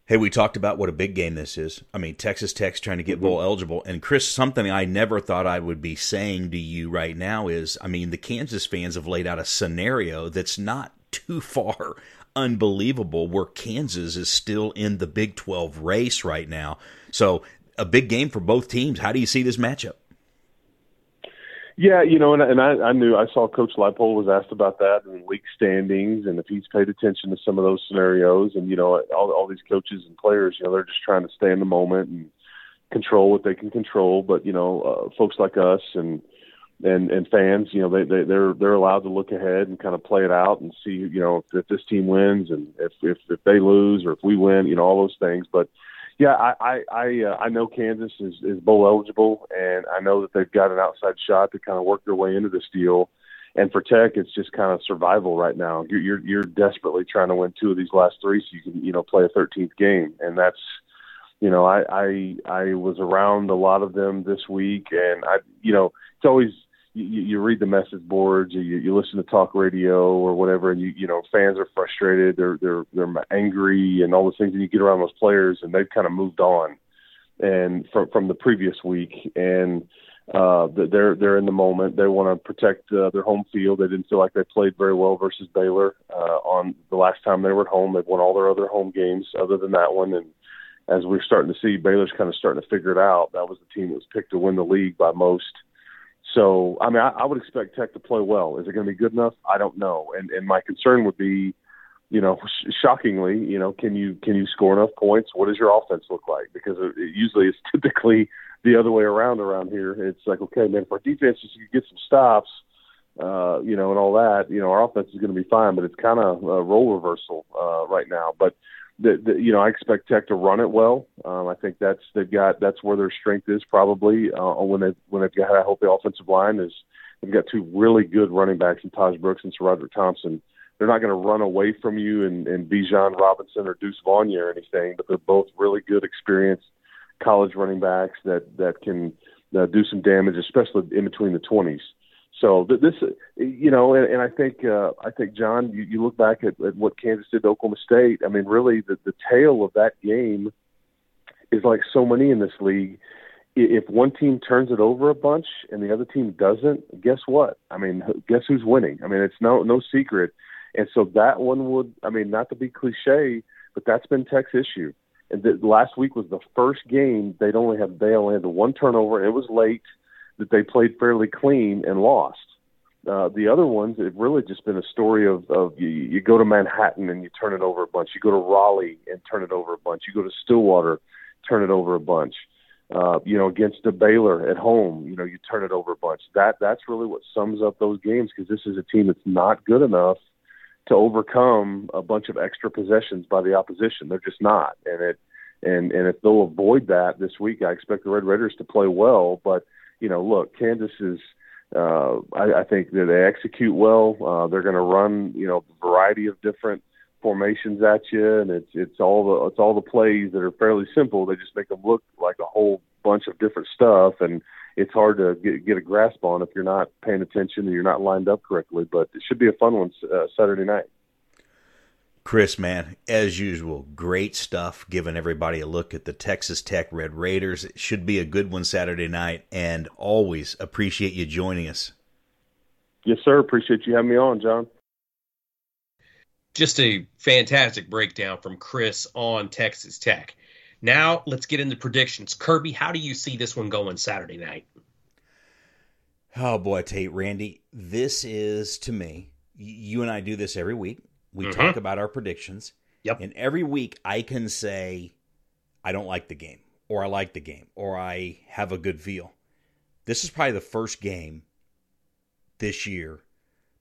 Hey, we talked about what a big game this is. I mean, Texas Tech's trying to get bowl mm-hmm. eligible. And Chris, something I never thought I would be saying to you right now is I mean, the Kansas fans have laid out a scenario that's not too far unbelievable where Kansas is still in the Big 12 race right now. So, a big game for both teams. How do you see this matchup? Yeah, you know, and, and I, I knew I saw Coach Leipold was asked about that in league standings, and if he's paid attention to some of those scenarios, and you know, all, all these coaches and players, you know, they're just trying to stay in the moment and control what they can control. But you know, uh, folks like us and and and fans, you know, they, they they're they're allowed to look ahead and kind of play it out and see, you know, if, if this team wins and if if if they lose or if we win, you know, all those things. But yeah, I I I, uh, I know Kansas is is bowl eligible, and I know that they've got an outside shot to kind of work their way into this deal. And for Tech, it's just kind of survival right now. You're you're, you're desperately trying to win two of these last three, so you can you know play a 13th game, and that's you know I I I was around a lot of them this week, and I you know it's always you, you read the message boards, you, you listen to talk radio or whatever, and you you know fans are frustrated, they're they're they're angry, and all those things, and you get around those players, and they've kind of moved on, and from from the previous week, and uh, they're they're in the moment. They want to protect uh, their home field. They didn't feel like they played very well versus Baylor uh, on the last time they were at home. They've won all their other home games other than that one, and as we're starting to see, Baylor's kind of starting to figure it out. That was the team that was picked to win the league by most so, I mean, I, I would expect Tech to play well. Is it going to be good enough? I don't know. And and my concern would be, you know, sh- shockingly, you know, can you can you score enough points? What does your offense look like? Because it, it usually it's typically the other way around around here. It's like, okay, man, if our defense just get some stops, uh, you know, and all that, you know, our offense is going to be fine. But it's kind of a role reversal uh, right now. But the, the, you know, I expect Tech to run it well. Um, I think that's they've got that's where their strength is probably uh, when they when they've got. Hope the offensive line is they've got two really good running backs in Tahj Brooks and SaRodorick Thompson. They're not going to run away from you and, and Bijan Robinson or Deuce Vaughn or anything, but they're both really good, experienced college running backs that that can uh, do some damage, especially in between the twenties. So this, you know, and, and I think uh, I think John, you, you look back at, at what Kansas did to Oklahoma State. I mean, really, the the tale of that game is like so many in this league. If one team turns it over a bunch and the other team doesn't, guess what? I mean, guess who's winning? I mean, it's no no secret. And so that one would, I mean, not to be cliche, but that's been Tech's issue. And the, last week was the first game they'd only had they only had one turnover. It was late that they played fairly clean and lost. Uh, the other ones, it's really just been a story of, of you, you go to Manhattan and you turn it over a bunch. You go to Raleigh and turn it over a bunch. You go to Stillwater, turn it over a bunch. Uh, you know, against the Baylor at home, you know, you turn it over a bunch. That that's really what sums up those games because this is a team that's not good enough to overcome a bunch of extra possessions by the opposition. They're just not, and it and and if they'll avoid that this week, I expect the Red Raiders to play well. But you know, look, Kansas is. Uh, I, I think that they execute well. Uh, they're going to run, you know, a variety of different formations at you, and it's it's all the it's all the plays that are fairly simple. They just make them look like a whole bunch of different stuff, and it's hard to get, get a grasp on if you're not paying attention and you're not lined up correctly. But it should be a fun one uh, Saturday night. Chris, man, as usual, great stuff. Giving everybody a look at the Texas Tech Red Raiders. It should be a good one Saturday night, and always appreciate you joining us. Yes, sir. Appreciate you having me on, John. Just a fantastic breakdown from Chris on Texas Tech. Now let's get into predictions. Kirby, how do you see this one going Saturday night? Oh boy, Tate, Randy, this is to me. You and I do this every week we mm-hmm. talk about our predictions. Yep. And every week I can say, I don't like the game, or I like the game, or I have a good feel. This is probably the first game this year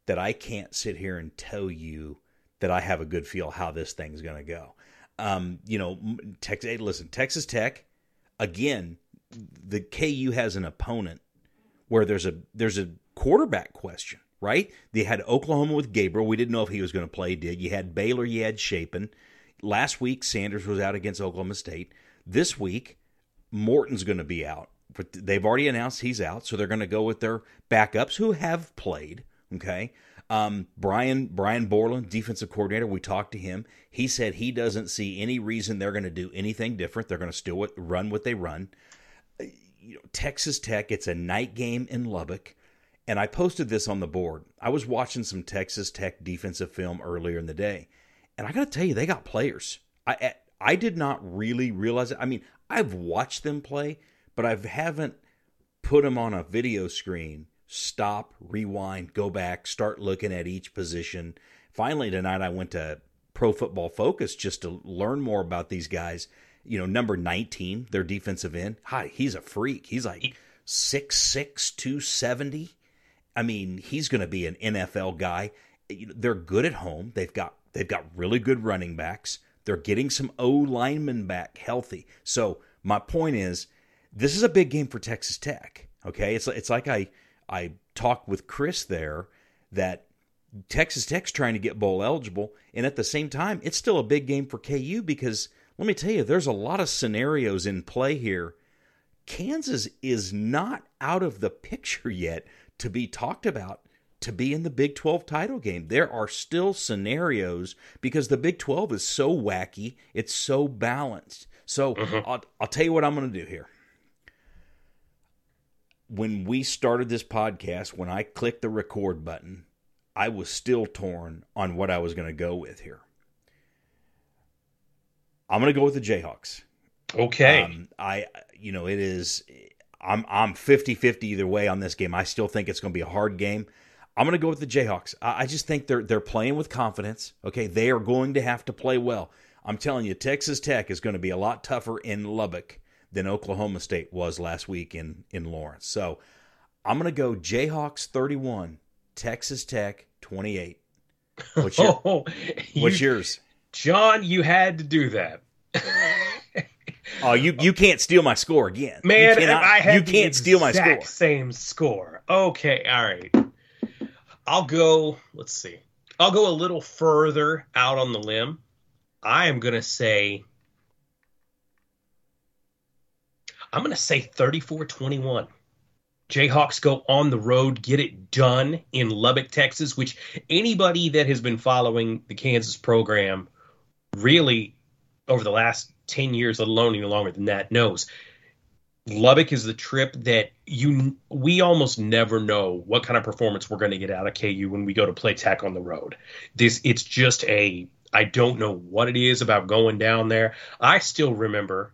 that I can't sit here and tell you that I have a good feel how this thing's going to go. Um, you know, Texas. Hey, listen, Texas Tech. Again, the KU has an opponent where there's a there's a quarterback question right? They had Oklahoma with Gabriel. We didn't know if he was going to play. Did you had Baylor? You had Shapen. Last week Sanders was out against Oklahoma State. This week Morton's going to be out. But they've already announced he's out, so they're going to go with their backups who have played. Okay. Um, Brian Brian Borland, defensive coordinator, we talked to him. He said he doesn't see any reason they're going to do anything different. They're going to still run what they run. You know, Texas Tech, it's a night game in Lubbock. And I posted this on the board. I was watching some Texas Tech defensive film earlier in the day, and I got to tell you, they got players. I I did not really realize it. I mean, I've watched them play, but I haven't put them on a video screen. Stop, rewind, go back, start looking at each position. Finally, tonight I went to Pro Football Focus just to learn more about these guys. You know, number 19, their defensive end. Hi, he's a freak. He's like 6'6, 270 I mean, he's going to be an NFL guy. They're good at home. They've got they've got really good running backs. They're getting some O linemen back healthy. So my point is, this is a big game for Texas Tech. Okay, it's it's like I I talked with Chris there that Texas Tech's trying to get bowl eligible, and at the same time, it's still a big game for KU because let me tell you, there's a lot of scenarios in play here. Kansas is not out of the picture yet to be talked about to be in the Big 12 title game. There are still scenarios because the Big 12 is so wacky, it's so balanced. So mm-hmm. I'll, I'll tell you what I'm going to do here. When we started this podcast, when I clicked the record button, I was still torn on what I was going to go with here. I'm going to go with the Jayhawks. Okay. Um, I, you know, it is I'm I'm 50-50 either way on this game. I still think it's going to be a hard game. I'm going to go with the Jayhawks. I, I just think they're they're playing with confidence. Okay, they are going to have to play well. I'm telling you, Texas Tech is going to be a lot tougher in Lubbock than Oklahoma State was last week in in Lawrence. So I'm going to go Jayhawks 31, Texas Tech 28. What's, your, Oh, what's you- yours? John? You had to do that. Oh, you you can't steal my score again. Man, you, cannot- I had you the can't steal my score. Same score. Okay, all right. I'll go. Let's see. I'll go a little further out on the limb. I am gonna say. I'm gonna say 34-21. Jayhawks go on the road, get it done in Lubbock, Texas, which anybody that has been following the Kansas program really over the last 10 years, let alone even longer than that, knows Lubbock is the trip that you we almost never know what kind of performance we're going to get out of KU when we go to play Tech on the road. This it's just a I don't know what it is about going down there. I still remember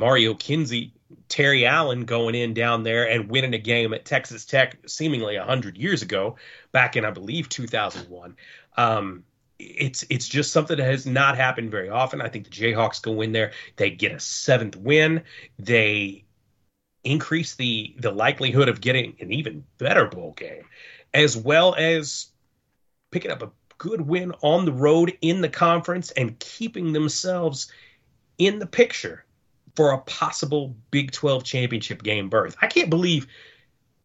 Mario Kinsey, Terry Allen going in down there and winning a game at Texas Tech seemingly 100 years ago, back in I believe 2001. Um, it's it's just something that has not happened very often. I think the Jayhawks go in there, they get a seventh win, they increase the the likelihood of getting an even better bowl game, as well as picking up a good win on the road in the conference and keeping themselves in the picture for a possible Big 12 championship game berth. I can't believe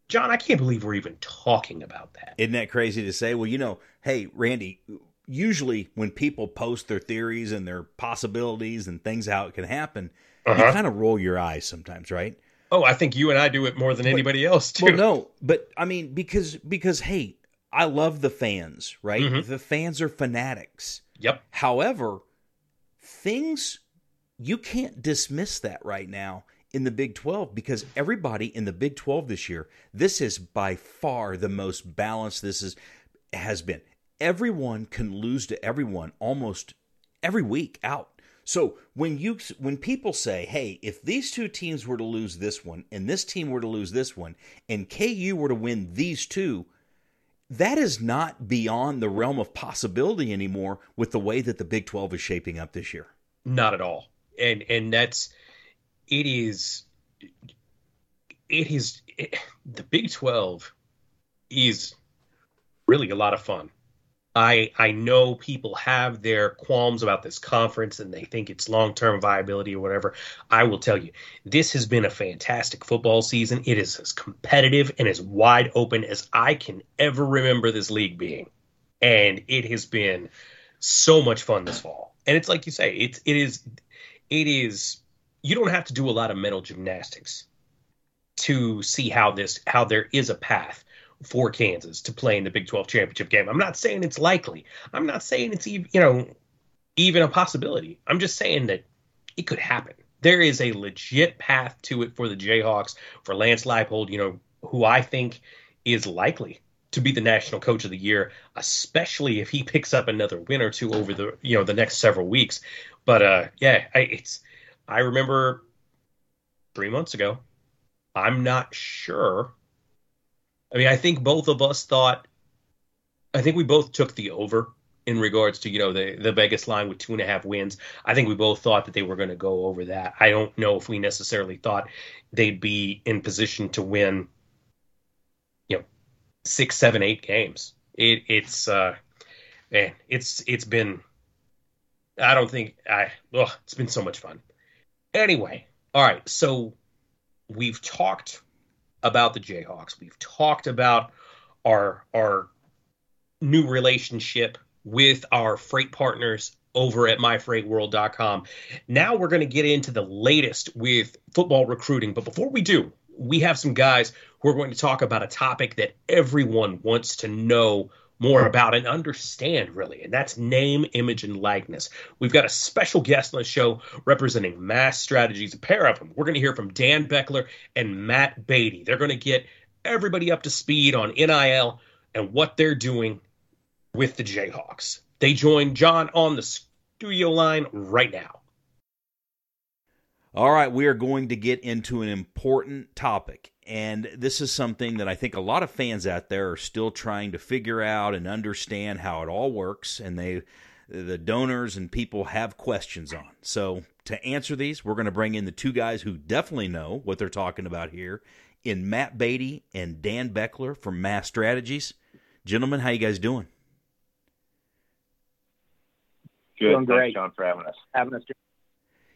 John, I can't believe we're even talking about that. Isn't that crazy to say? Well, you know, hey, Randy, usually when people post their theories and their possibilities and things how it can happen, you kind of roll your eyes sometimes, right? Oh, I think you and I do it more than anybody else too. Well, no, but I mean because because hey, I love the fans, right? Mhm. The fans are fanatics. Yep. However, things you can't dismiss that right now in the Big 12 because everybody in the Big 12 this year, this is by far the most balanced this is has been. Everyone can lose to everyone almost every week out. So when you when people say, "Hey, if these two teams were to lose this one and this team were to lose this one and KU were to win these two, that is not beyond the realm of possibility anymore with the way that the Big 12 is shaping up this year. Not at all. And and that's it is it is it, the Big 12 is really a lot of fun. I I know people have their qualms about this conference and they think it's long-term viability or whatever. I will tell you, this has been a fantastic football season. It is as competitive and as wide open as I can ever remember this league being. And it has been so much fun this fall. And it's like you say, it's it is it is you don't have to do a lot of mental gymnastics to see how this how there is a path for Kansas to play in the Big 12 championship game. I'm not saying it's likely. I'm not saying it's even, you know, even a possibility. I'm just saying that it could happen. There is a legit path to it for the Jayhawks, for Lance Leipold, you know, who I think is likely to be the national coach of the year, especially if he picks up another win or two over the, you know, the next several weeks. But uh yeah, I, it's I remember 3 months ago. I'm not sure I mean, I think both of us thought. I think we both took the over in regards to you know the the Vegas line with two and a half wins. I think we both thought that they were going to go over that. I don't know if we necessarily thought they'd be in position to win. You know, six, seven, eight games. It it's uh, man, it's it's been. I don't think I. Ugh, it's been so much fun. Anyway, all right. So we've talked about the Jayhawks. We've talked about our our new relationship with our freight partners over at myfreightworld.com. Now we're going to get into the latest with football recruiting, but before we do, we have some guys who are going to talk about a topic that everyone wants to know more about and understand really and that's name image and likeness. We've got a special guest on the show representing mass strategies a pair of them we're going to hear from dan beckler and matt baty. They're going to get everybody up to speed on nil and what they're doing with the jayhawks. They join john on the studio line right now. All right, we are going to get into an important topic. And this is something that I think a lot of fans out there are still trying to figure out and understand how it all works. And they the donors and people have questions on. So to answer these, we're going to bring in the two guys who definitely know what they're talking about here in Matt Baty and Dan Beckler from Mass Strategies. Gentlemen, how you guys doing? Good. Doing great. Thanks, John, for having us. Having us.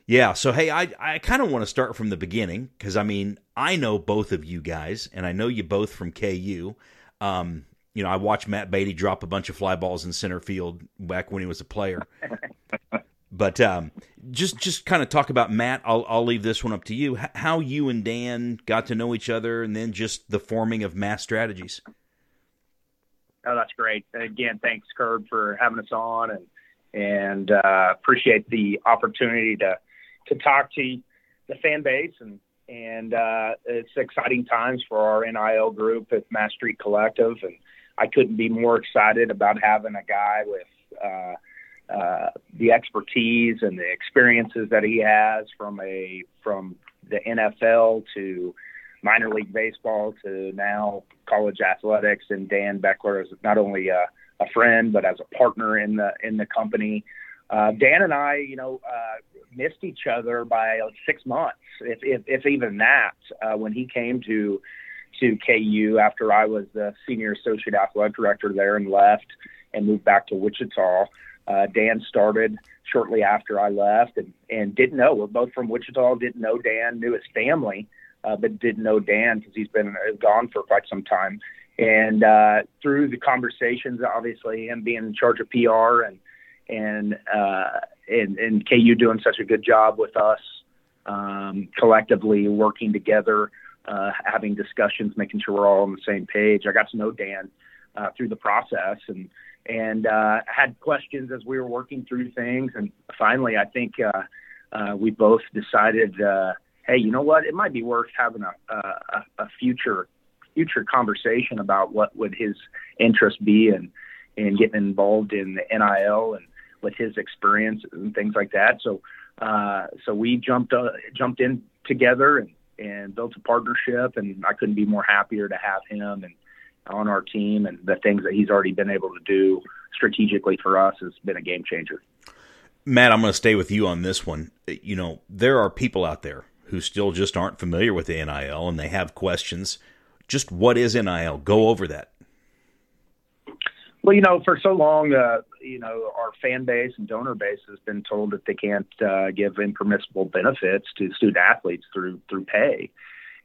Yeah, so hey, I I kind of want to start from the beginning because I mean I know both of you guys, and I know you both from KU. Um, you know, I watched Matt Baty drop a bunch of fly balls in center field back when he was a player. but um, just just kind of talk about Matt. I'll I'll leave this one up to you. H- how you and Dan got to know each other, and then just the forming of Mass Strategies. Oh, that's great. Again, thanks, Curb, for having us on, and and uh, appreciate the opportunity to to talk to the fan base and and uh, it's exciting times for our NIL group at Mass Street Collective, and I couldn't be more excited about having a guy with uh, uh, the expertise and the experiences that he has from a from the NFL to minor league baseball to now college athletics, and Dan Beckler is not only a, a friend but as a partner in the in the company. Uh, Dan and I, you know, uh, missed each other by like six months, if if, if even that, uh, when he came to to KU after I was the senior associate athletic director there and left and moved back to Wichita. Uh, Dan started shortly after I left and, and didn't know. We're both from Wichita, didn't know Dan, knew his family, uh, but didn't know Dan because he's been uh, gone for quite some time. And uh, through the conversations, obviously, him being in charge of PR and and uh, and, and KU doing such a good job with us um, collectively working together, uh, having discussions, making sure we're all on the same page. I got to know Dan uh, through the process and and uh, had questions as we were working through things. And finally, I think uh, uh, we both decided, uh, hey, you know what? It might be worth having a, a, a future future conversation about what would his interest be and in, in getting involved in the NIL and with his experience and things like that. So, uh, so we jumped uh, jumped in together and, and built a partnership, and I couldn't be more happier to have him and on our team and the things that he's already been able to do strategically for us has been a game changer. Matt, I'm going to stay with you on this one. You know, there are people out there who still just aren't familiar with the NIL and they have questions. Just what is NIL? Go over that. Well, you know, for so long, uh, you know, our fan base and donor base has been told that they can't uh, give impermissible benefits to student athletes through through pay,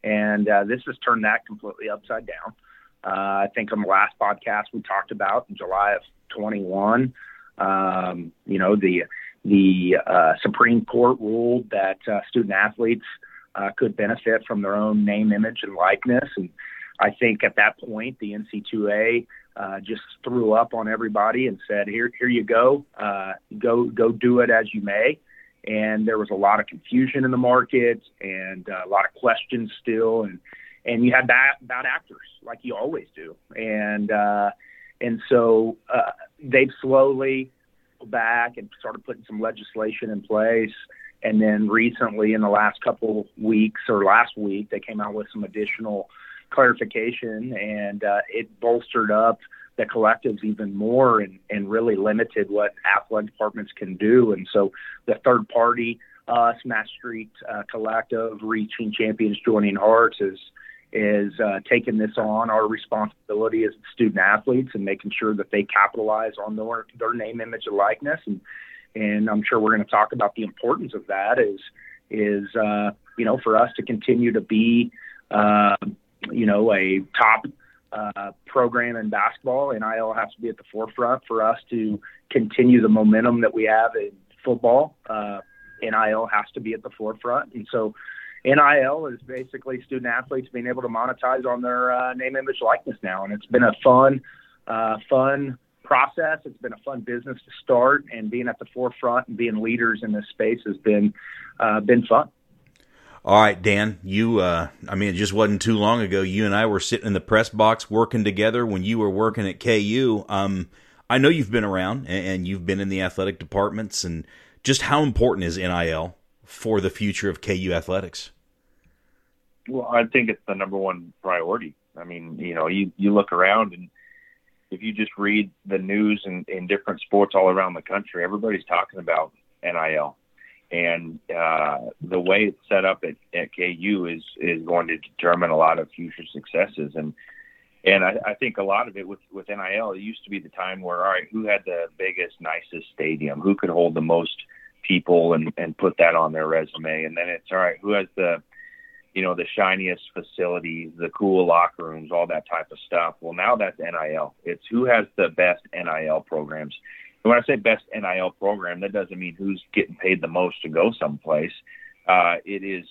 and uh, this has turned that completely upside down. Uh, I think on the last podcast we talked about in July of 21, um, you know, the the uh, Supreme Court ruled that uh, student athletes could benefit from their own name, image, and likeness, and I think at that point the NC2A uh, just threw up on everybody and said, "Here, here you go. Uh, go, go, do it as you may." And there was a lot of confusion in the market and uh, a lot of questions still, and and you had bad bad actors like you always do, and uh, and so uh, they've slowly back and started putting some legislation in place. And then recently, in the last couple weeks or last week, they came out with some additional clarification, and uh, it bolstered up the collectives even more and, and really limited what athletic departments can do. And so the third party, us, Mass Street uh, Collective, Reaching Champions, Joining Hearts, is is uh, taking this on our responsibility as student athletes and making sure that they capitalize on their their name, image, and likeness. And and I'm sure we're going to talk about the importance of that. Is is uh, you know for us to continue to be uh, you know, a top uh, program in basketball. NIL has to be at the forefront for us to continue the momentum that we have in football. Uh, NIL has to be at the forefront. And so NIL is basically student athletes being able to monetize on their uh, name, image, likeness now. And it's been a fun, uh, fun process. It's been a fun business to start, and being at the forefront and being leaders in this space has been uh, been fun. All right, Dan, you, uh, I mean, it just wasn't too long ago. You and I were sitting in the press box working together when you were working at KU. Um, I know you've been around and, you've been in the athletic departments and just how important is NIL for the future of KU athletics? Well, I think it's the number one priority. I mean, you know, you, you look around and if you just read the news in, in different sports all around the country, everybody's talking about NIL. And uh, the way it's set up at, at KU is is going to determine a lot of future successes. And and I, I think a lot of it with with NIL, it used to be the time where all right, who had the biggest, nicest stadium, who could hold the most people, and and put that on their resume. And then it's all right, who has the you know the shiniest facilities, the cool locker rooms, all that type of stuff. Well, now that's NIL. It's who has the best NIL programs. And when I say best NIL program, that doesn't mean who's getting paid the most to go someplace. Uh, it is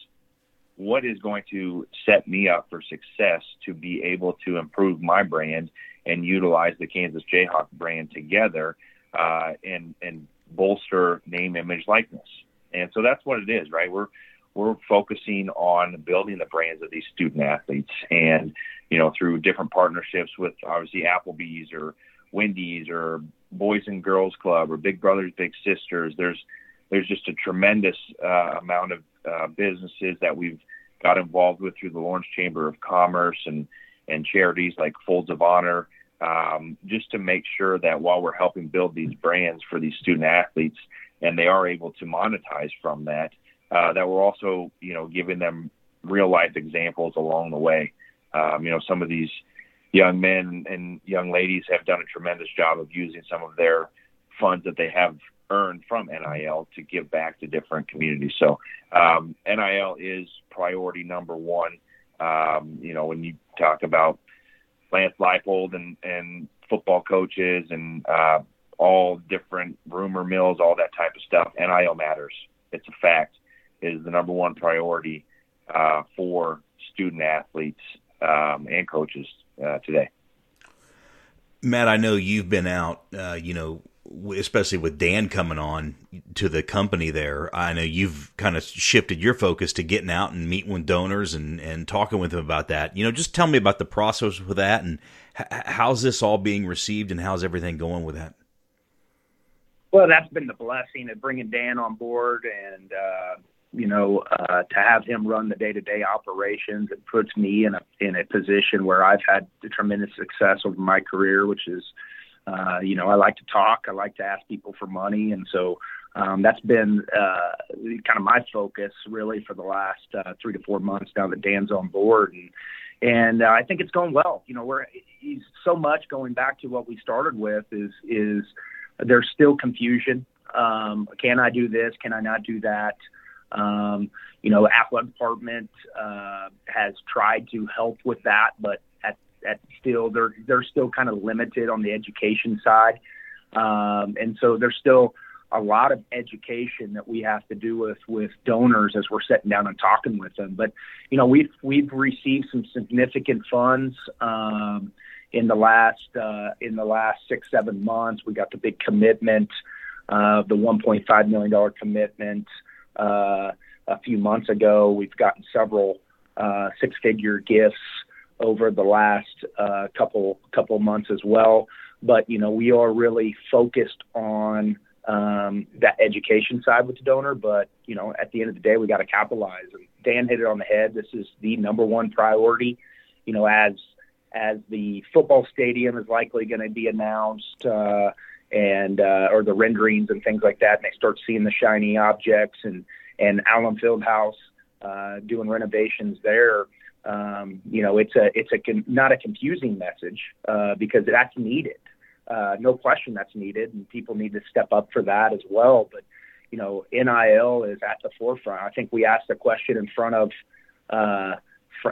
what is going to set me up for success to be able to improve my brand and utilize the Kansas Jayhawk brand together uh, and and bolster name, image, likeness. And so that's what it is, right? We're we're focusing on building the brands of these student athletes, and you know through different partnerships with obviously Applebee's or Wendy's or Boys and Girls Club or Big Brothers Big Sisters. There's there's just a tremendous uh, amount of uh, businesses that we've got involved with through the Lawrence Chamber of Commerce and and charities like Folds of Honor, um, just to make sure that while we're helping build these brands for these student athletes and they are able to monetize from that, uh, that we're also you know giving them real life examples along the way. Um, you know, some of these young men and young ladies have done a tremendous job of using some of their funds that they have earned from NIL to give back to different communities. So um, NIL is priority number one. Um, you know, when you talk about Lance Leipold and, and football coaches and uh, all different rumor mills, all that type of stuff, NIL matters. It's a fact. It is the number one priority uh, for student athletes um, and coaches uh, today. Matt, I know you've been out, uh, you know, especially with Dan coming on to the company there. I know you've kind of shifted your focus to getting out and meeting with donors and, and talking with them about that. You know, just tell me about the process with that and h- how's this all being received and how's everything going with that? Well, that's been the blessing of bringing Dan on board and, uh, you know, uh, to have him run the day-to-day operations, it puts me in a in a position where I've had tremendous success over my career, which is, uh, you know, I like to talk, I like to ask people for money, and so um, that's been uh, kind of my focus really for the last uh, three to four months now that Dan's on board, and and uh, I think it's going well. You know, we're he's so much going back to what we started with is is there's still confusion. Um, can I do this? Can I not do that? Um, you know, athletic department uh, has tried to help with that, but at, at still they're they're still kind of limited on the education side, um, and so there's still a lot of education that we have to do with with donors as we're sitting down and talking with them. But you know, we've we've received some significant funds. Um, in the last uh, in the last six seven months, we got the big commitment, uh, the 1.5 million dollar commitment uh, a few months ago. We've gotten several uh, six-figure gifts over the last uh, couple couple months as well. But you know, we are really focused on um, that education side with the donor. But you know, at the end of the day, we got to capitalize. And Dan hit it on the head. This is the number one priority. You know, as as the football stadium is likely going to be announced. Uh, and uh, or the renderings and things like that, and they start seeing the shiny objects and and Allen Fieldhouse uh, doing renovations there. Um, you know, it's a it's a con- not a confusing message uh, because that's needed. Uh, no question, that's needed, and people need to step up for that as well. But you know, NIL is at the forefront. I think we asked a question in front of uh,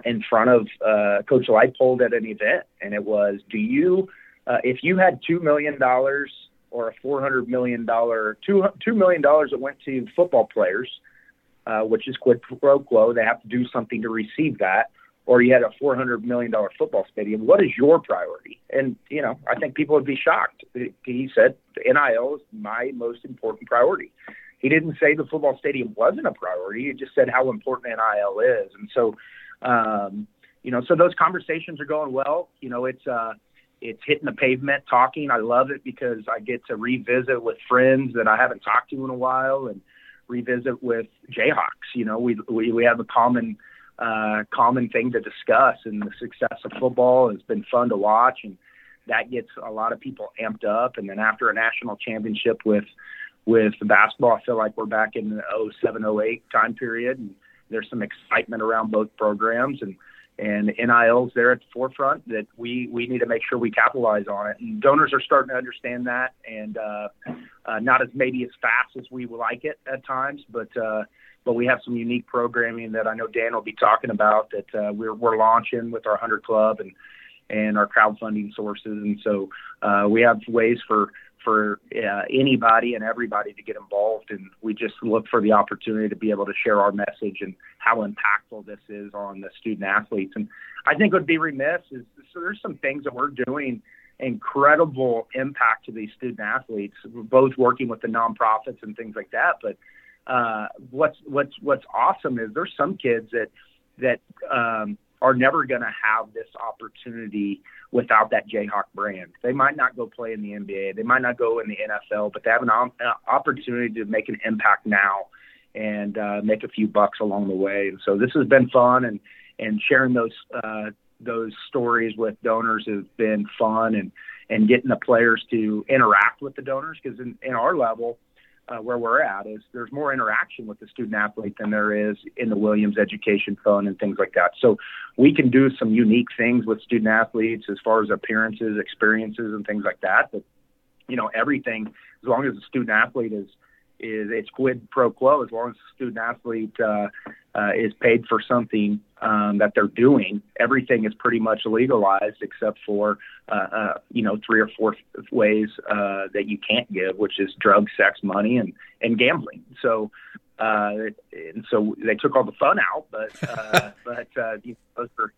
in front of uh, Coach Leipold at an event, and it was, "Do you, uh, if you had two million dollars or a four hundred million dollar two two million dollars that went to football players, uh, which is quid pro quo. They have to do something to receive that. Or you had a four hundred million dollar football stadium. What is your priority? And you know, I think people would be shocked. He said NIL is my most important priority. He didn't say the football stadium wasn't a priority. He just said how important NIL is. And so, um, you know, so those conversations are going well. You know, it's uh, it's hitting the pavement talking. I love it because I get to revisit with friends that I haven't talked to in a while and revisit with Jayhawks. You know, we we, we have a common uh, common thing to discuss, and the success of football has been fun to watch. And that gets a lot of people amped up. And then after a national championship with with the basketball, I feel like we're back in the 07, 08 time period, and there's some excitement around both programs and and NIL's there at the forefront that we we need to make sure we capitalize on it. And donors are starting to understand that, and uh, uh, not as maybe as fast as we would like it at times, but uh, but we have some unique programming that I know Dan will be talking about that uh, we're we're launching with our hundred club and and our crowdfunding sources, and so uh, we have ways for for uh, anybody and everybody to get involved. And we just look for the opportunity to be able to share our message and how impactful this is on the student athletes. And I think it would be remiss is so there's some things that we're doing incredible impact to these student athletes, both working with the nonprofits and things like that. But uh, what's what's what's awesome is there's some kids that that um, are never going to have this opportunity without that Jayhawk brand. They might not go play in the NBA, they might not go in the NFL, but they have an uh, opportunity to make an impact now and uh, make a few bucks along the way. And so this has been fun, and and sharing those uh, those stories with donors has been fun, and and getting the players to interact with the donors because in, in our level uh, where we're at is there's more interaction with the student athlete than there is in the Williams Education Fund and things like that. So we can do some unique things with student athletes as far as appearances, experiences, and things like that. But you know, everything as long as the student athlete is is it's quid pro quo as long as the student athlete uh, uh, is paid for something um, that they're doing. Everything is pretty much legalized except for uh, uh, you know three or four ways uh, that you can't give, which is drugs, sex, money, and and gambling. So. Uh, and so they took all the fun out, but uh, but uh, those are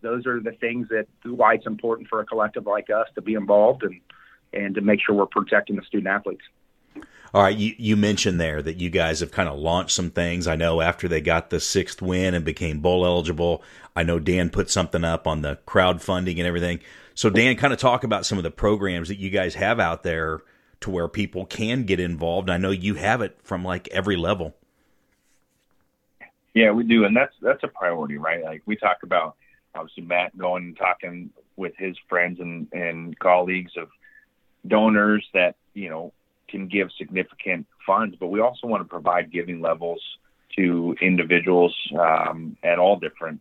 those are the things that why it's important for a collective like us to be involved and and to make sure we're protecting the student athletes. All right, you, you mentioned there that you guys have kind of launched some things. I know after they got the sixth win and became bowl eligible, I know Dan put something up on the crowdfunding and everything. So, Dan, kind of talk about some of the programs that you guys have out there to where people can get involved. I know you have it from like every level. Yeah, we do, and that's that's a priority, right? Like we talk about, obviously Matt going and talking with his friends and and colleagues of donors that you know can give significant funds, but we also want to provide giving levels to individuals um, at all different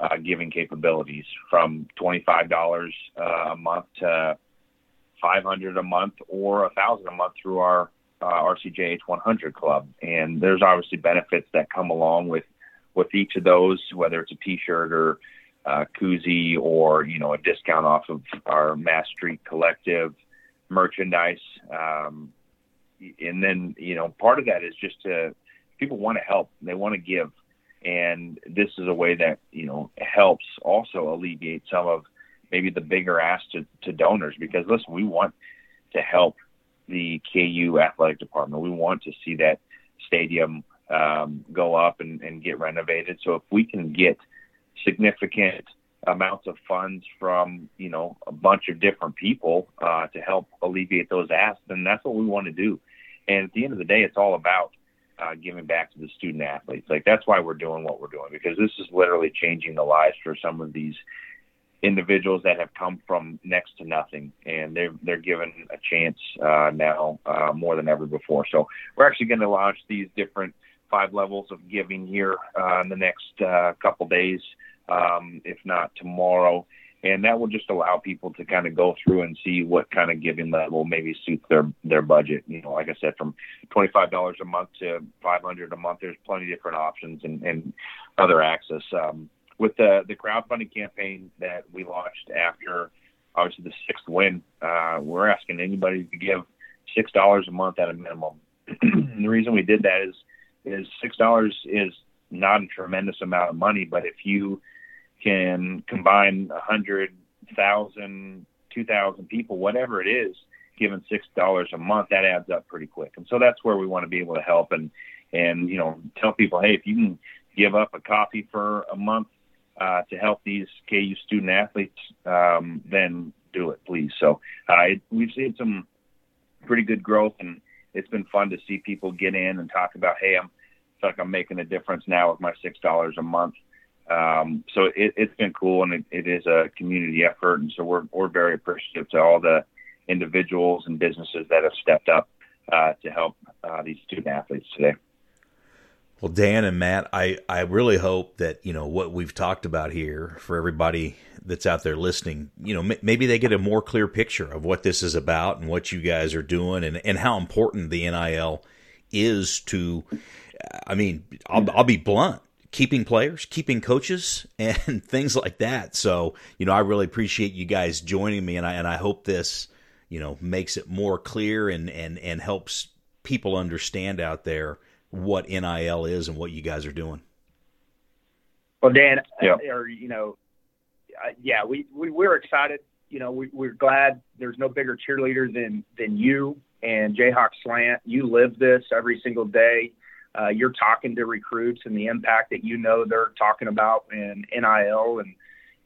uh, giving capabilities, from $25 uh, a month to 500 a month or a thousand a month through our uh, RCJH 100 club. And there's obviously benefits that come along with with each of those, whether it's a T-shirt or uh, koozie or you know a discount off of our Mass Street Collective merchandise. Um, and then you know part of that is just to people want to help. They want to give. And this is a way that you know helps also alleviate some of maybe the bigger ask to, to donors. Because listen we want to help the KU athletic department. We want to see that stadium um, go up and, and get renovated. So if we can get significant amounts of funds from you know a bunch of different people uh, to help alleviate those asks then that's what we want to do and at the end of the day, it's all about uh, giving back to the student athletes. Like that's why we're doing what we're doing because this is literally changing the lives for some of these individuals that have come from next to nothing, and they're they're given a chance uh, now uh, more than ever before. So we're actually going to launch these different five levels of giving here uh, in the next uh, couple days, um, if not tomorrow and that will just allow people to kind of go through and see what kind of giving level maybe suits their their budget. You know, like I said, from twenty five dollars a month to five hundred a month, there's plenty of different options and, and other access. Um, with the the crowdfunding campaign that we launched after obviously the sixth win, uh, we're asking anybody to give six dollars a month at a minimum. the reason we did that is is six dollars is not a tremendous amount of money, but if you can combine 100,000, 2,000 people, whatever it is, given six dollars a month, that adds up pretty quick. And so that's where we want to be able to help and and you know tell people, hey, if you can give up a coffee for a month uh, to help these KU student athletes, um, then do it, please. So uh, we've seen some pretty good growth, and it's been fun to see people get in and talk about, hey, I'm like I'm making a difference now with my six dollars a month Um, so it, it's been cool, and it, it is a community effort, and so we're we're very appreciative to all the individuals and businesses that have stepped up uh, to help uh, these student athletes today. Well, Dan and Matt, I, I really hope that, you know, what we've talked about here for everybody that's out there listening, you know, m- maybe they get a more clear picture of what this is about and what you guys are doing and, and how important the NIL is to, I mean, I'll, I'll be blunt, keeping players, keeping coaches and things like that. So, you know, I really appreciate you guys joining me and I, and I hope this, you know, makes it more clear and, and, and helps people understand out there what NIL is and what you guys are doing. Well, Dan, Yeah. or you know, uh, yeah, we, we we're excited. You know, we, we're glad there's no bigger cheerleader than than you and Jayhawk Slant. You live this every single day. Uh, you're talking to recruits and the impact that you know they're talking about in NIL and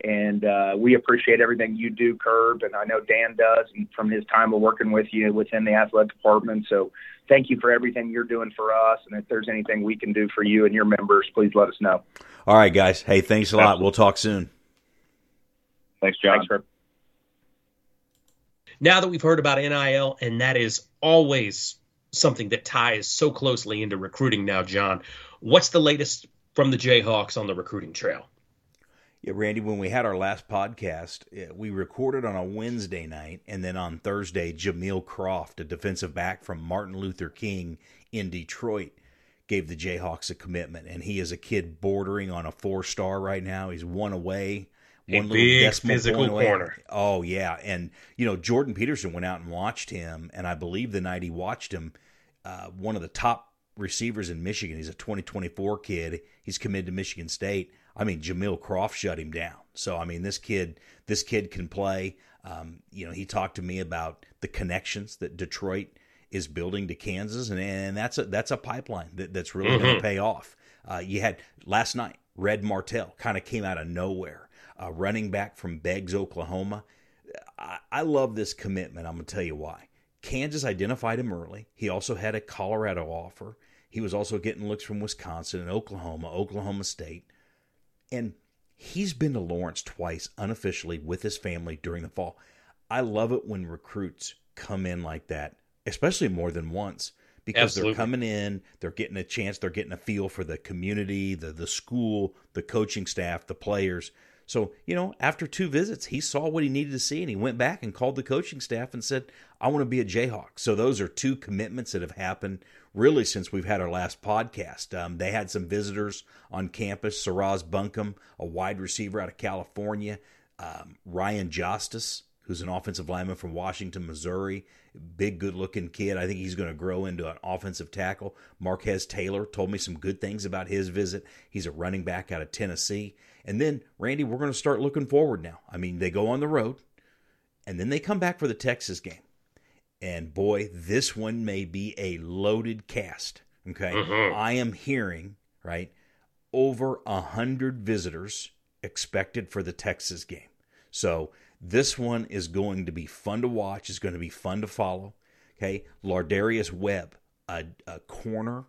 and uh, we appreciate everything you do, Curb, and I know Dan does, and from his time of working with you within the athletic department. So, thank you for everything you're doing for us. And if there's anything we can do for you and your members, please let us know. All right, guys. Hey, thanks a lot. We'll talk soon. Thanks, John. Thanks, Curb. Now that we've heard about NIL, and that is always something that ties so closely into recruiting now, John, what's the latest from the Jayhawks on the recruiting trail? Yeah, Randy, when we had our last podcast, eh, we recorded on a Wednesday night, and then on Thursday, Jameel Croft, a defensive back from Martin Luther King in Detroit, gave the Jayhawks a commitment. And he is a kid bordering on a four star right now. He's one away, A one big decimal physical corner. Oh, yeah. And, you know, Jordan Peterson went out and watched him, and I believe the night he watched him, uh, one of the top receivers in Michigan. He's a 2024 kid. He's committed to Michigan State. I mean, Jameel Croft shut him down. So I mean, this kid, this kid can play. Um, you know, he talked to me about the connections that Detroit is building to Kansas, and, and that's a that's a pipeline that, that's really going to pay off. Uh, you had last night, Red Martell kind of came out of nowhere, uh, running back from Beggs, Oklahoma. I, I love this commitment. I'm going to tell you why. Kansas identified him early. He also had a Colorado offer. He was also getting looks from Wisconsin and Oklahoma, Oklahoma State. And he's been to Lawrence twice unofficially with his family during the fall. I love it when recruits come in like that, especially more than once, because Absolutely. they're coming in, they're getting a chance, they're getting a feel for the community, the the school, the coaching staff, the players. So, you know, after two visits, he saw what he needed to see and he went back and called the coaching staff and said, I want to be a Jayhawk. So, those are two commitments that have happened really since we've had our last podcast. Um, they had some visitors on campus Saraz Bunkum, a wide receiver out of California, um, Ryan Justice, who's an offensive lineman from Washington, Missouri. Big, good looking kid. I think he's going to grow into an offensive tackle. Marquez Taylor told me some good things about his visit. He's a running back out of Tennessee. And then, Randy, we're going to start looking forward now. I mean, they go on the road, and then they come back for the Texas game. And boy, this one may be a loaded cast. Okay. Mhm. I am hearing, right, over a hundred visitors expected for the Texas game. So this one is going to be fun to watch. It's going to be fun to follow. Okay. Lardarius Webb, a, a corner.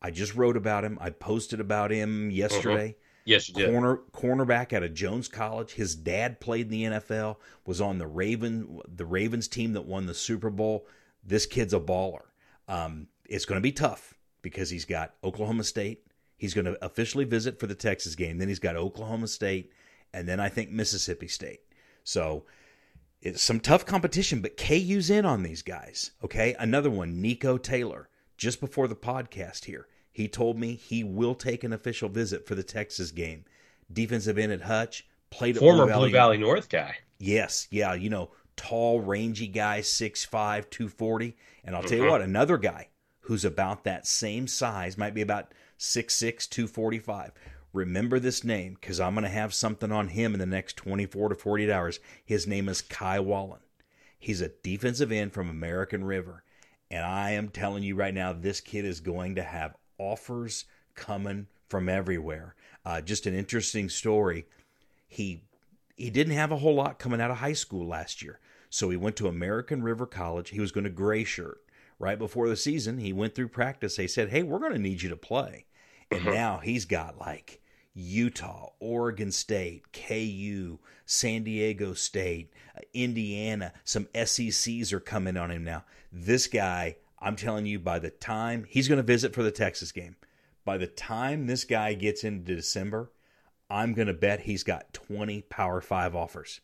I just wrote about him. I posted about him yesterday Yes, you did. corner cornerback out of Jones College. His dad played in the NFL, was on the Raven the Ravens team that won the Super Bowl. This kid's a baller. Um, it's going to be tough because he's got Oklahoma State. He's going to officially visit for the Texas game. Then he's got Oklahoma State, and then I think Mississippi State. So it's some tough competition, but KU's in on these guys. Okay, another one, Nico Taylor. Just before the podcast here, he told me he will take an official visit for the Texas game. Defensive end at Hutch, played at Former Blue Valley North guy. Yes, yeah, you know, tall, rangy guy, 6'5, 240. And I'll tell you Mhm. what, another guy who's about that same size, might be about 6'6, 245. Remember this name because I'm going to have something on him in the next 24 to 48 hours. His name is Kai Wallen. He's a defensive end from American River. And I am telling you right now, this kid is going to have offers coming from everywhere. Uh, just an interesting story. He he didn't have a whole lot coming out of high school last year. So he went to American River College. He was going to gray shirt. Right before the season, he went through practice. They said, Hey, we're going to need you to play. And now he's got like, Utah, Oregon State, KU, San Diego State, uh, Indiana, some SECs are coming on him now. This guy, I'm telling you, by the time he's going to visit for the Texas game, by the time this guy gets into December, I'm going to bet he's got 20 Power 5 offers.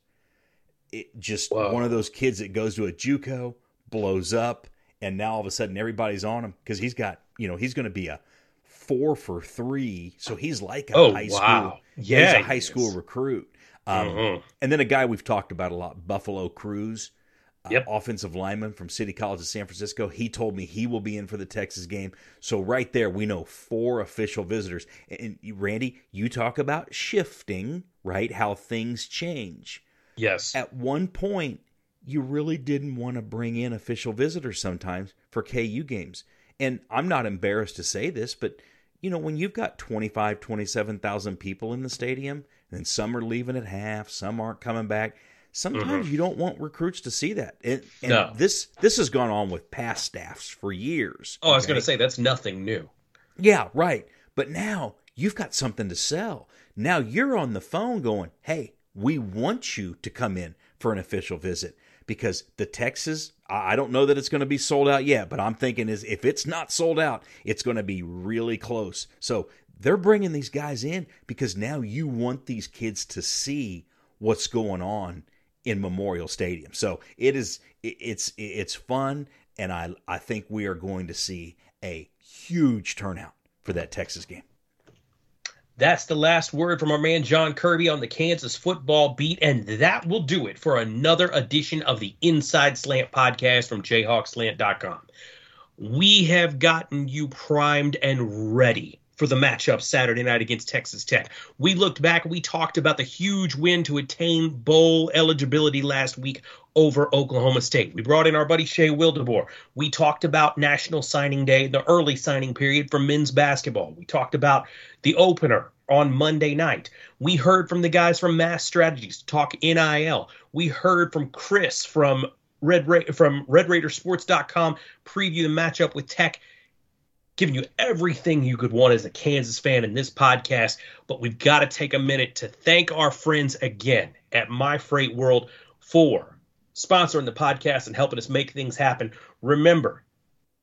It just Whoa. one of those kids that goes to a JUCO, blows up, and now all of a sudden everybody's on him because he's got, you know, he's going to be a four for three. So he's like a Oh, high wow. school. Yeah, he's a high is. school recruit. Um, Mhm. And then a guy we've talked about a lot, Buffalo Cruz, uh, Yep. offensive lineman from City College of San Francisco. He told me he will be in for the Texas game. So right there, we know four official visitors. And Randy, you talk about shifting, right? How things change. Yes. At one point, you really didn't want to bring in official visitors sometimes for KU games. And I'm not embarrassed to say this, but you know, when you've got 25, 27,000 people in the stadium, and some are leaving at half, some aren't coming back, Mm-hmm. sometimes you don't want recruits to see that. And, and No. this this has gone on with past staffs for years. Oh, I was going to say that's nothing new. Yeah, right. But now you've got something to sell. Now you're on the phone going, hey, we want you to come in for an official visit because the Texas, I I don't know that it's going to be sold out yet, but I'm thinking is if it's not sold out, it's going to be really close. So they're bringing these guys in because now you want these kids to see what's going on in Memorial Stadium. So it is it's it's fun and I I think we are going to see a huge turnout for that Texas game. That's the last word from our man John Kirby on the Kansas football beat, and that will do it for another edition of the Inside Slant podcast from JayhawkSlant.com. We have gotten you primed and ready for the matchup Saturday night against Texas Tech. We looked back, we talked about the huge win to attain bowl eligibility last week over Oklahoma State. We brought in our buddy Shay Wildeboer. We talked about National Signing Day, the early signing period for men's basketball. We talked about the opener on Monday night. We heard from the guys from Mass Strategies to talk NIL. We heard from Chris from Red Ra- from RedRaidersports.com preview the matchup with Tech giving you everything you could want as a Kansas fan in this podcast. But we've got to take a minute to thank our friends again at My Freight World for sponsoring the podcast and helping us make things happen. Remember,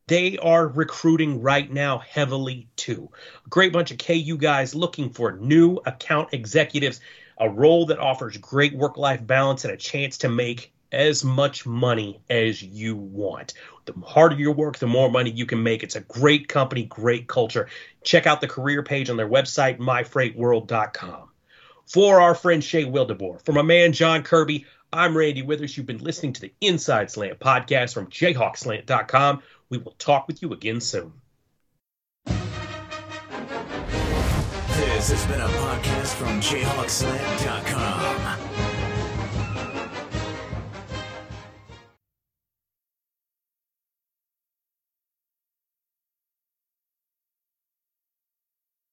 they are recruiting right now heavily too. A great bunch of KU guys looking for new account executives, a role that offers great work life balance and a chance to make as much money as you want. The harder you work, the more money you can make. It's a great company, great culture. Check out the career page on their website, myfreightworld.com. For our friend Shay Wildeboer, for my man John Kirby, I'm Randy Withers. You've been listening to the Inside Slant podcast from jayhawkslant.com. We will talk with you again soon. This has been a podcast from JayhawkSlant.com.